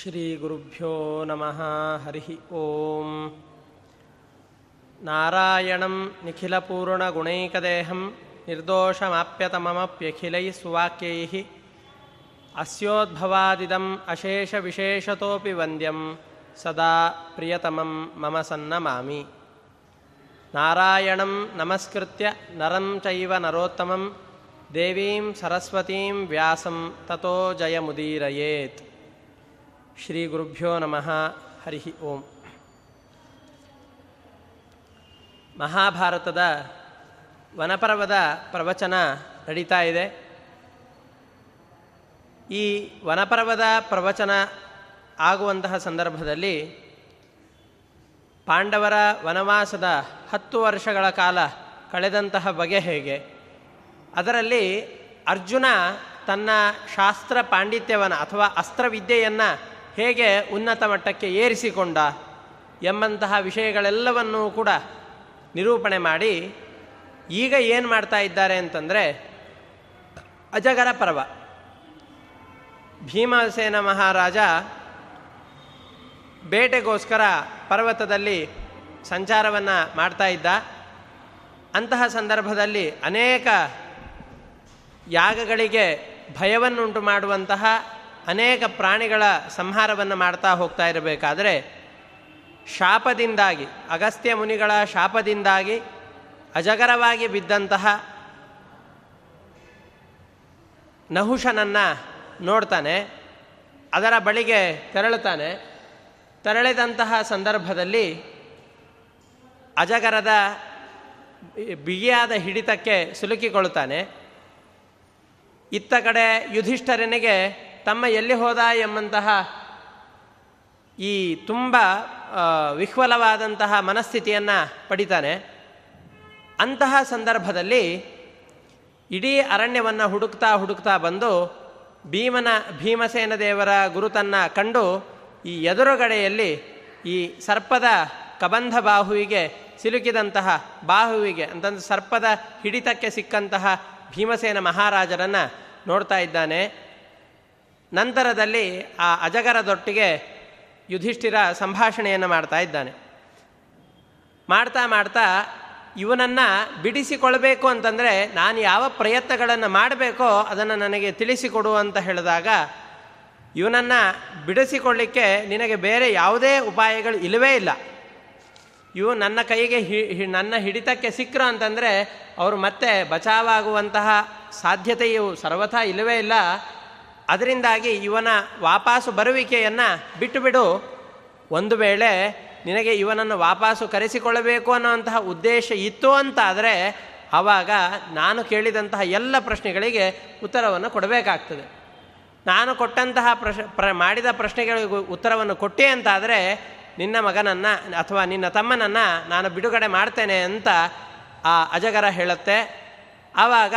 श्रीगुरुभ्यो नमः हरिः ॐ नारायणं निखिलपूर्णगुणैकदेहं निर्दोषमाप्यतममप्यखिलैः सुवाक्यैः अस्योद्भवादिदम् अशेषविशेषतोऽपि वन्द्यं सदा प्रियतमं मम सन्नमामि नारायणं नमस्कृत्य नरं चैव नरोत्तमं देवीं सरस्वतीं व्यासं ततो जयमुदीरयेत् ಶ್ರೀಗುರುಭ್ಯೋ ನಮಃ ಹರಿ ಓಂ ಮಹಾಭಾರತದ ವನಪರ್ವದ ಪ್ರವಚನ ನಡೀತಾ ಇದೆ. ಈ ವನಪರ್ವದ ಪ್ರವಚನ ಆಗುವಂತಹ ಸಂದರ್ಭದಲ್ಲಿ ಪಾಂಡವರ ವನವಾಸದ ಹತ್ತು ವರ್ಷಗಳ ಕಾಲ ಕಳೆದಂತಹ ಬಗೆ ಹೇಗೆ? ಅದರಲ್ಲಿ ಅರ್ಜುನ ತನ್ನ ಶಾಸ್ತ್ರ ಪಾಂಡಿತ್ಯವನ್ನು ಅಥವಾ ಅಸ್ತ್ರವಿದ್ಯೆಯನ್ನು ಹೇಗೆ ಉನ್ನತ ಮಟ್ಟಕ್ಕೆ ಏರಿಸಿಕೊಂಡ ಎಂಬಂತಹ ವಿಷಯಗಳೆಲ್ಲವನ್ನೂ ಕೂಡ ನಿರೂಪಣೆ ಮಾಡಿ ಈಗ ಏನು ಮಾಡ್ತಾ ಇದ್ದಾರೆ ಅಂತಂದರೆ ಅಜಗರ ಪರ್ವ. ಭೀಮಸೇನ ಮಹಾರಾಜ ಬೇಟೆಗೋಸ್ಕರ ಪರ್ವತದಲ್ಲಿ ಸಂಚಾರವನ್ನು ಮಾಡ್ತಾ ಇದ್ದ. ಅಂತಹ ಸಂದರ್ಭದಲ್ಲಿ ಅನೇಕ ಯಾಗಗಳಿಗೆ ಭಯವನ್ನುಂಟು ಮಾಡುವಂತಹ ಅನೇಕ ಪ್ರಾಣಿಗಳ ಸಂಹಾರವನ್ನು ಮಾಡ್ತಾ ಹೋಗ್ತಾ ಇರಬೇಕಾದರೆ ಶಾಪದಿಂದಾಗಿ, ಅಗಸ್ತ್ಯ ಮುನಿಗಳ ಶಾಪದಿಂದಾಗಿ, ಅಜಗರವಾಗಿ ಬಿದ್ದಂತಹ ನಹುಷನನ್ನು ನೋಡ್ತಾನೆ, ಅದರ ಬಳಿಗೆ ತೆರಳುತ್ತಾನೆ. ತೆರಳಿದಂತಹ ಸಂದರ್ಭದಲ್ಲಿ ಅಜಗರದ ಬಿಗಿಯಾದ ಹಿಡಿತಕ್ಕೆ ಸಿಲುಕಿಕೊಳ್ಳುತ್ತಾನೆ. ಇತ್ತ ಕಡೆ ಯುಧಿಷ್ಠರನಿಗೆ ತಮ್ಮ ಎಲ್ಲಿ ಹೋದ ಎಂಬಂತಹ ಈ ತುಂಬ ವಿಹ್ವಲವಾದಂತಹ ಮನಸ್ಥಿತಿಯನ್ನು ಪಡಿತಾನೆ. ಅಂತಹ ಸಂದರ್ಭದಲ್ಲಿ ಇಡೀ ಅರಣ್ಯವನ್ನು ಹುಡುಕ್ತಾ ಹುಡುಕ್ತಾ ಬಂದು ಭೀಮನ, ಭೀಮಸೇನ ದೇವರ ಗುರುತನ್ನು ಕಂಡು ಈ ಎದುರುಗಡೆಯಲ್ಲಿ ಈ ಸರ್ಪದ ಕಬಂಧ ಬಾಹುವಿಗೆ ಸಿಲುಕಿದಂತಹ ಬಾಹುವಿಗೆ, ಅಂತಂದ್ರೆ ಸರ್ಪದ ಹಿಡಿತಕ್ಕೆ ಸಿಕ್ಕಂತಹ ಭೀಮಸೇನ ಮಹಾರಾಜರನ್ನು ನೋಡ್ತಾ ಇದ್ದಾನೆ. ನಂತರದಲ್ಲಿ ಆ ಅಜಗರದೊಟ್ಟಿಗೆ ಯುಧಿಷ್ಠಿರ ಸಂಭಾಷಣೆಯನ್ನು ಮಾಡ್ತಾ ಇದ್ದಾನೆ. ಮಾಡ್ತಾ ಮಾಡ್ತಾ ಇವನನ್ನು ಬಿಡಿಸಿಕೊಳ್ಬೇಕು ಅಂತಂದರೆ ನಾನು ಯಾವ ಪ್ರಯತ್ನಗಳನ್ನು ಮಾಡಬೇಕೋ ಅದನ್ನು ನನಗೆ ತಿಳಿಸಿಕೊಡು ಅಂತ ಹೇಳಿದಾಗ ಇವನನ್ನು ಬಿಡಿಸಿಕೊಳ್ಳಿಕ್ಕೆ ನಿನಗೆ ಬೇರೆ ಯಾವುದೇ ಉಪಾಯಗಳು ಇಲ್ಲವೇ ಇಲ್ಲ. ಇವು ನನ್ನ ಕೈಗೆ ಹಿ ನನ್ನ ಹಿಡಿತಕ್ಕೆ ಸಿಕ್ಕರು ಅಂತಂದರೆ ಅವರು ಮತ್ತೆ ಬಚಾವಾಗುವಂತಹ ಸಾಧ್ಯತೆಯು ಸರ್ವಥಾ ಇಲ್ಲವೇ ಇಲ್ಲ. ಅದರಿಂದಾಗಿ ಇವನ ವಾಪಾಸು ಬರುವಿಕೆಯನ್ನು ಬಿಟ್ಟುಬಿಡು. ಒಂದು ವೇಳೆ ನಿನಗೆ ಇವನನ್ನು ವಾಪಾಸು ಕರೆಸಿಕೊಳ್ಳಬೇಕು ಅನ್ನುವಂತಹ ಉದ್ದೇಶ ಇತ್ತು ಅಂತಾದರೆ ಆವಾಗ ನಾನು ಕೇಳಿದಂತಹ ಎಲ್ಲ ಪ್ರಶ್ನೆಗಳಿಗೆ ಉತ್ತರವನ್ನು ಕೊಡಬೇಕಾಗ್ತದೆ. ನಾನು ಕೊಟ್ಟಂತಹ ಪ್ರಶ್, ಪ್ರ, ಮಾಡಿದ ಪ್ರಶ್ನೆಗಳಿಗೂ ಉತ್ತರವನ್ನು ಕೊಟ್ಟೆ ಅಂತಾದರೆ ನಿನ್ನ ಮಗನನ್ನು ಅಥವಾ ನಿನ್ನ ತಮ್ಮನನ್ನು ನಾನು ಬಿಡುಗಡೆ ಮಾಡ್ತೇನೆ ಅಂತ ಆ ಅಜಗರ ಹೇಳುತ್ತೆ. ಆವಾಗ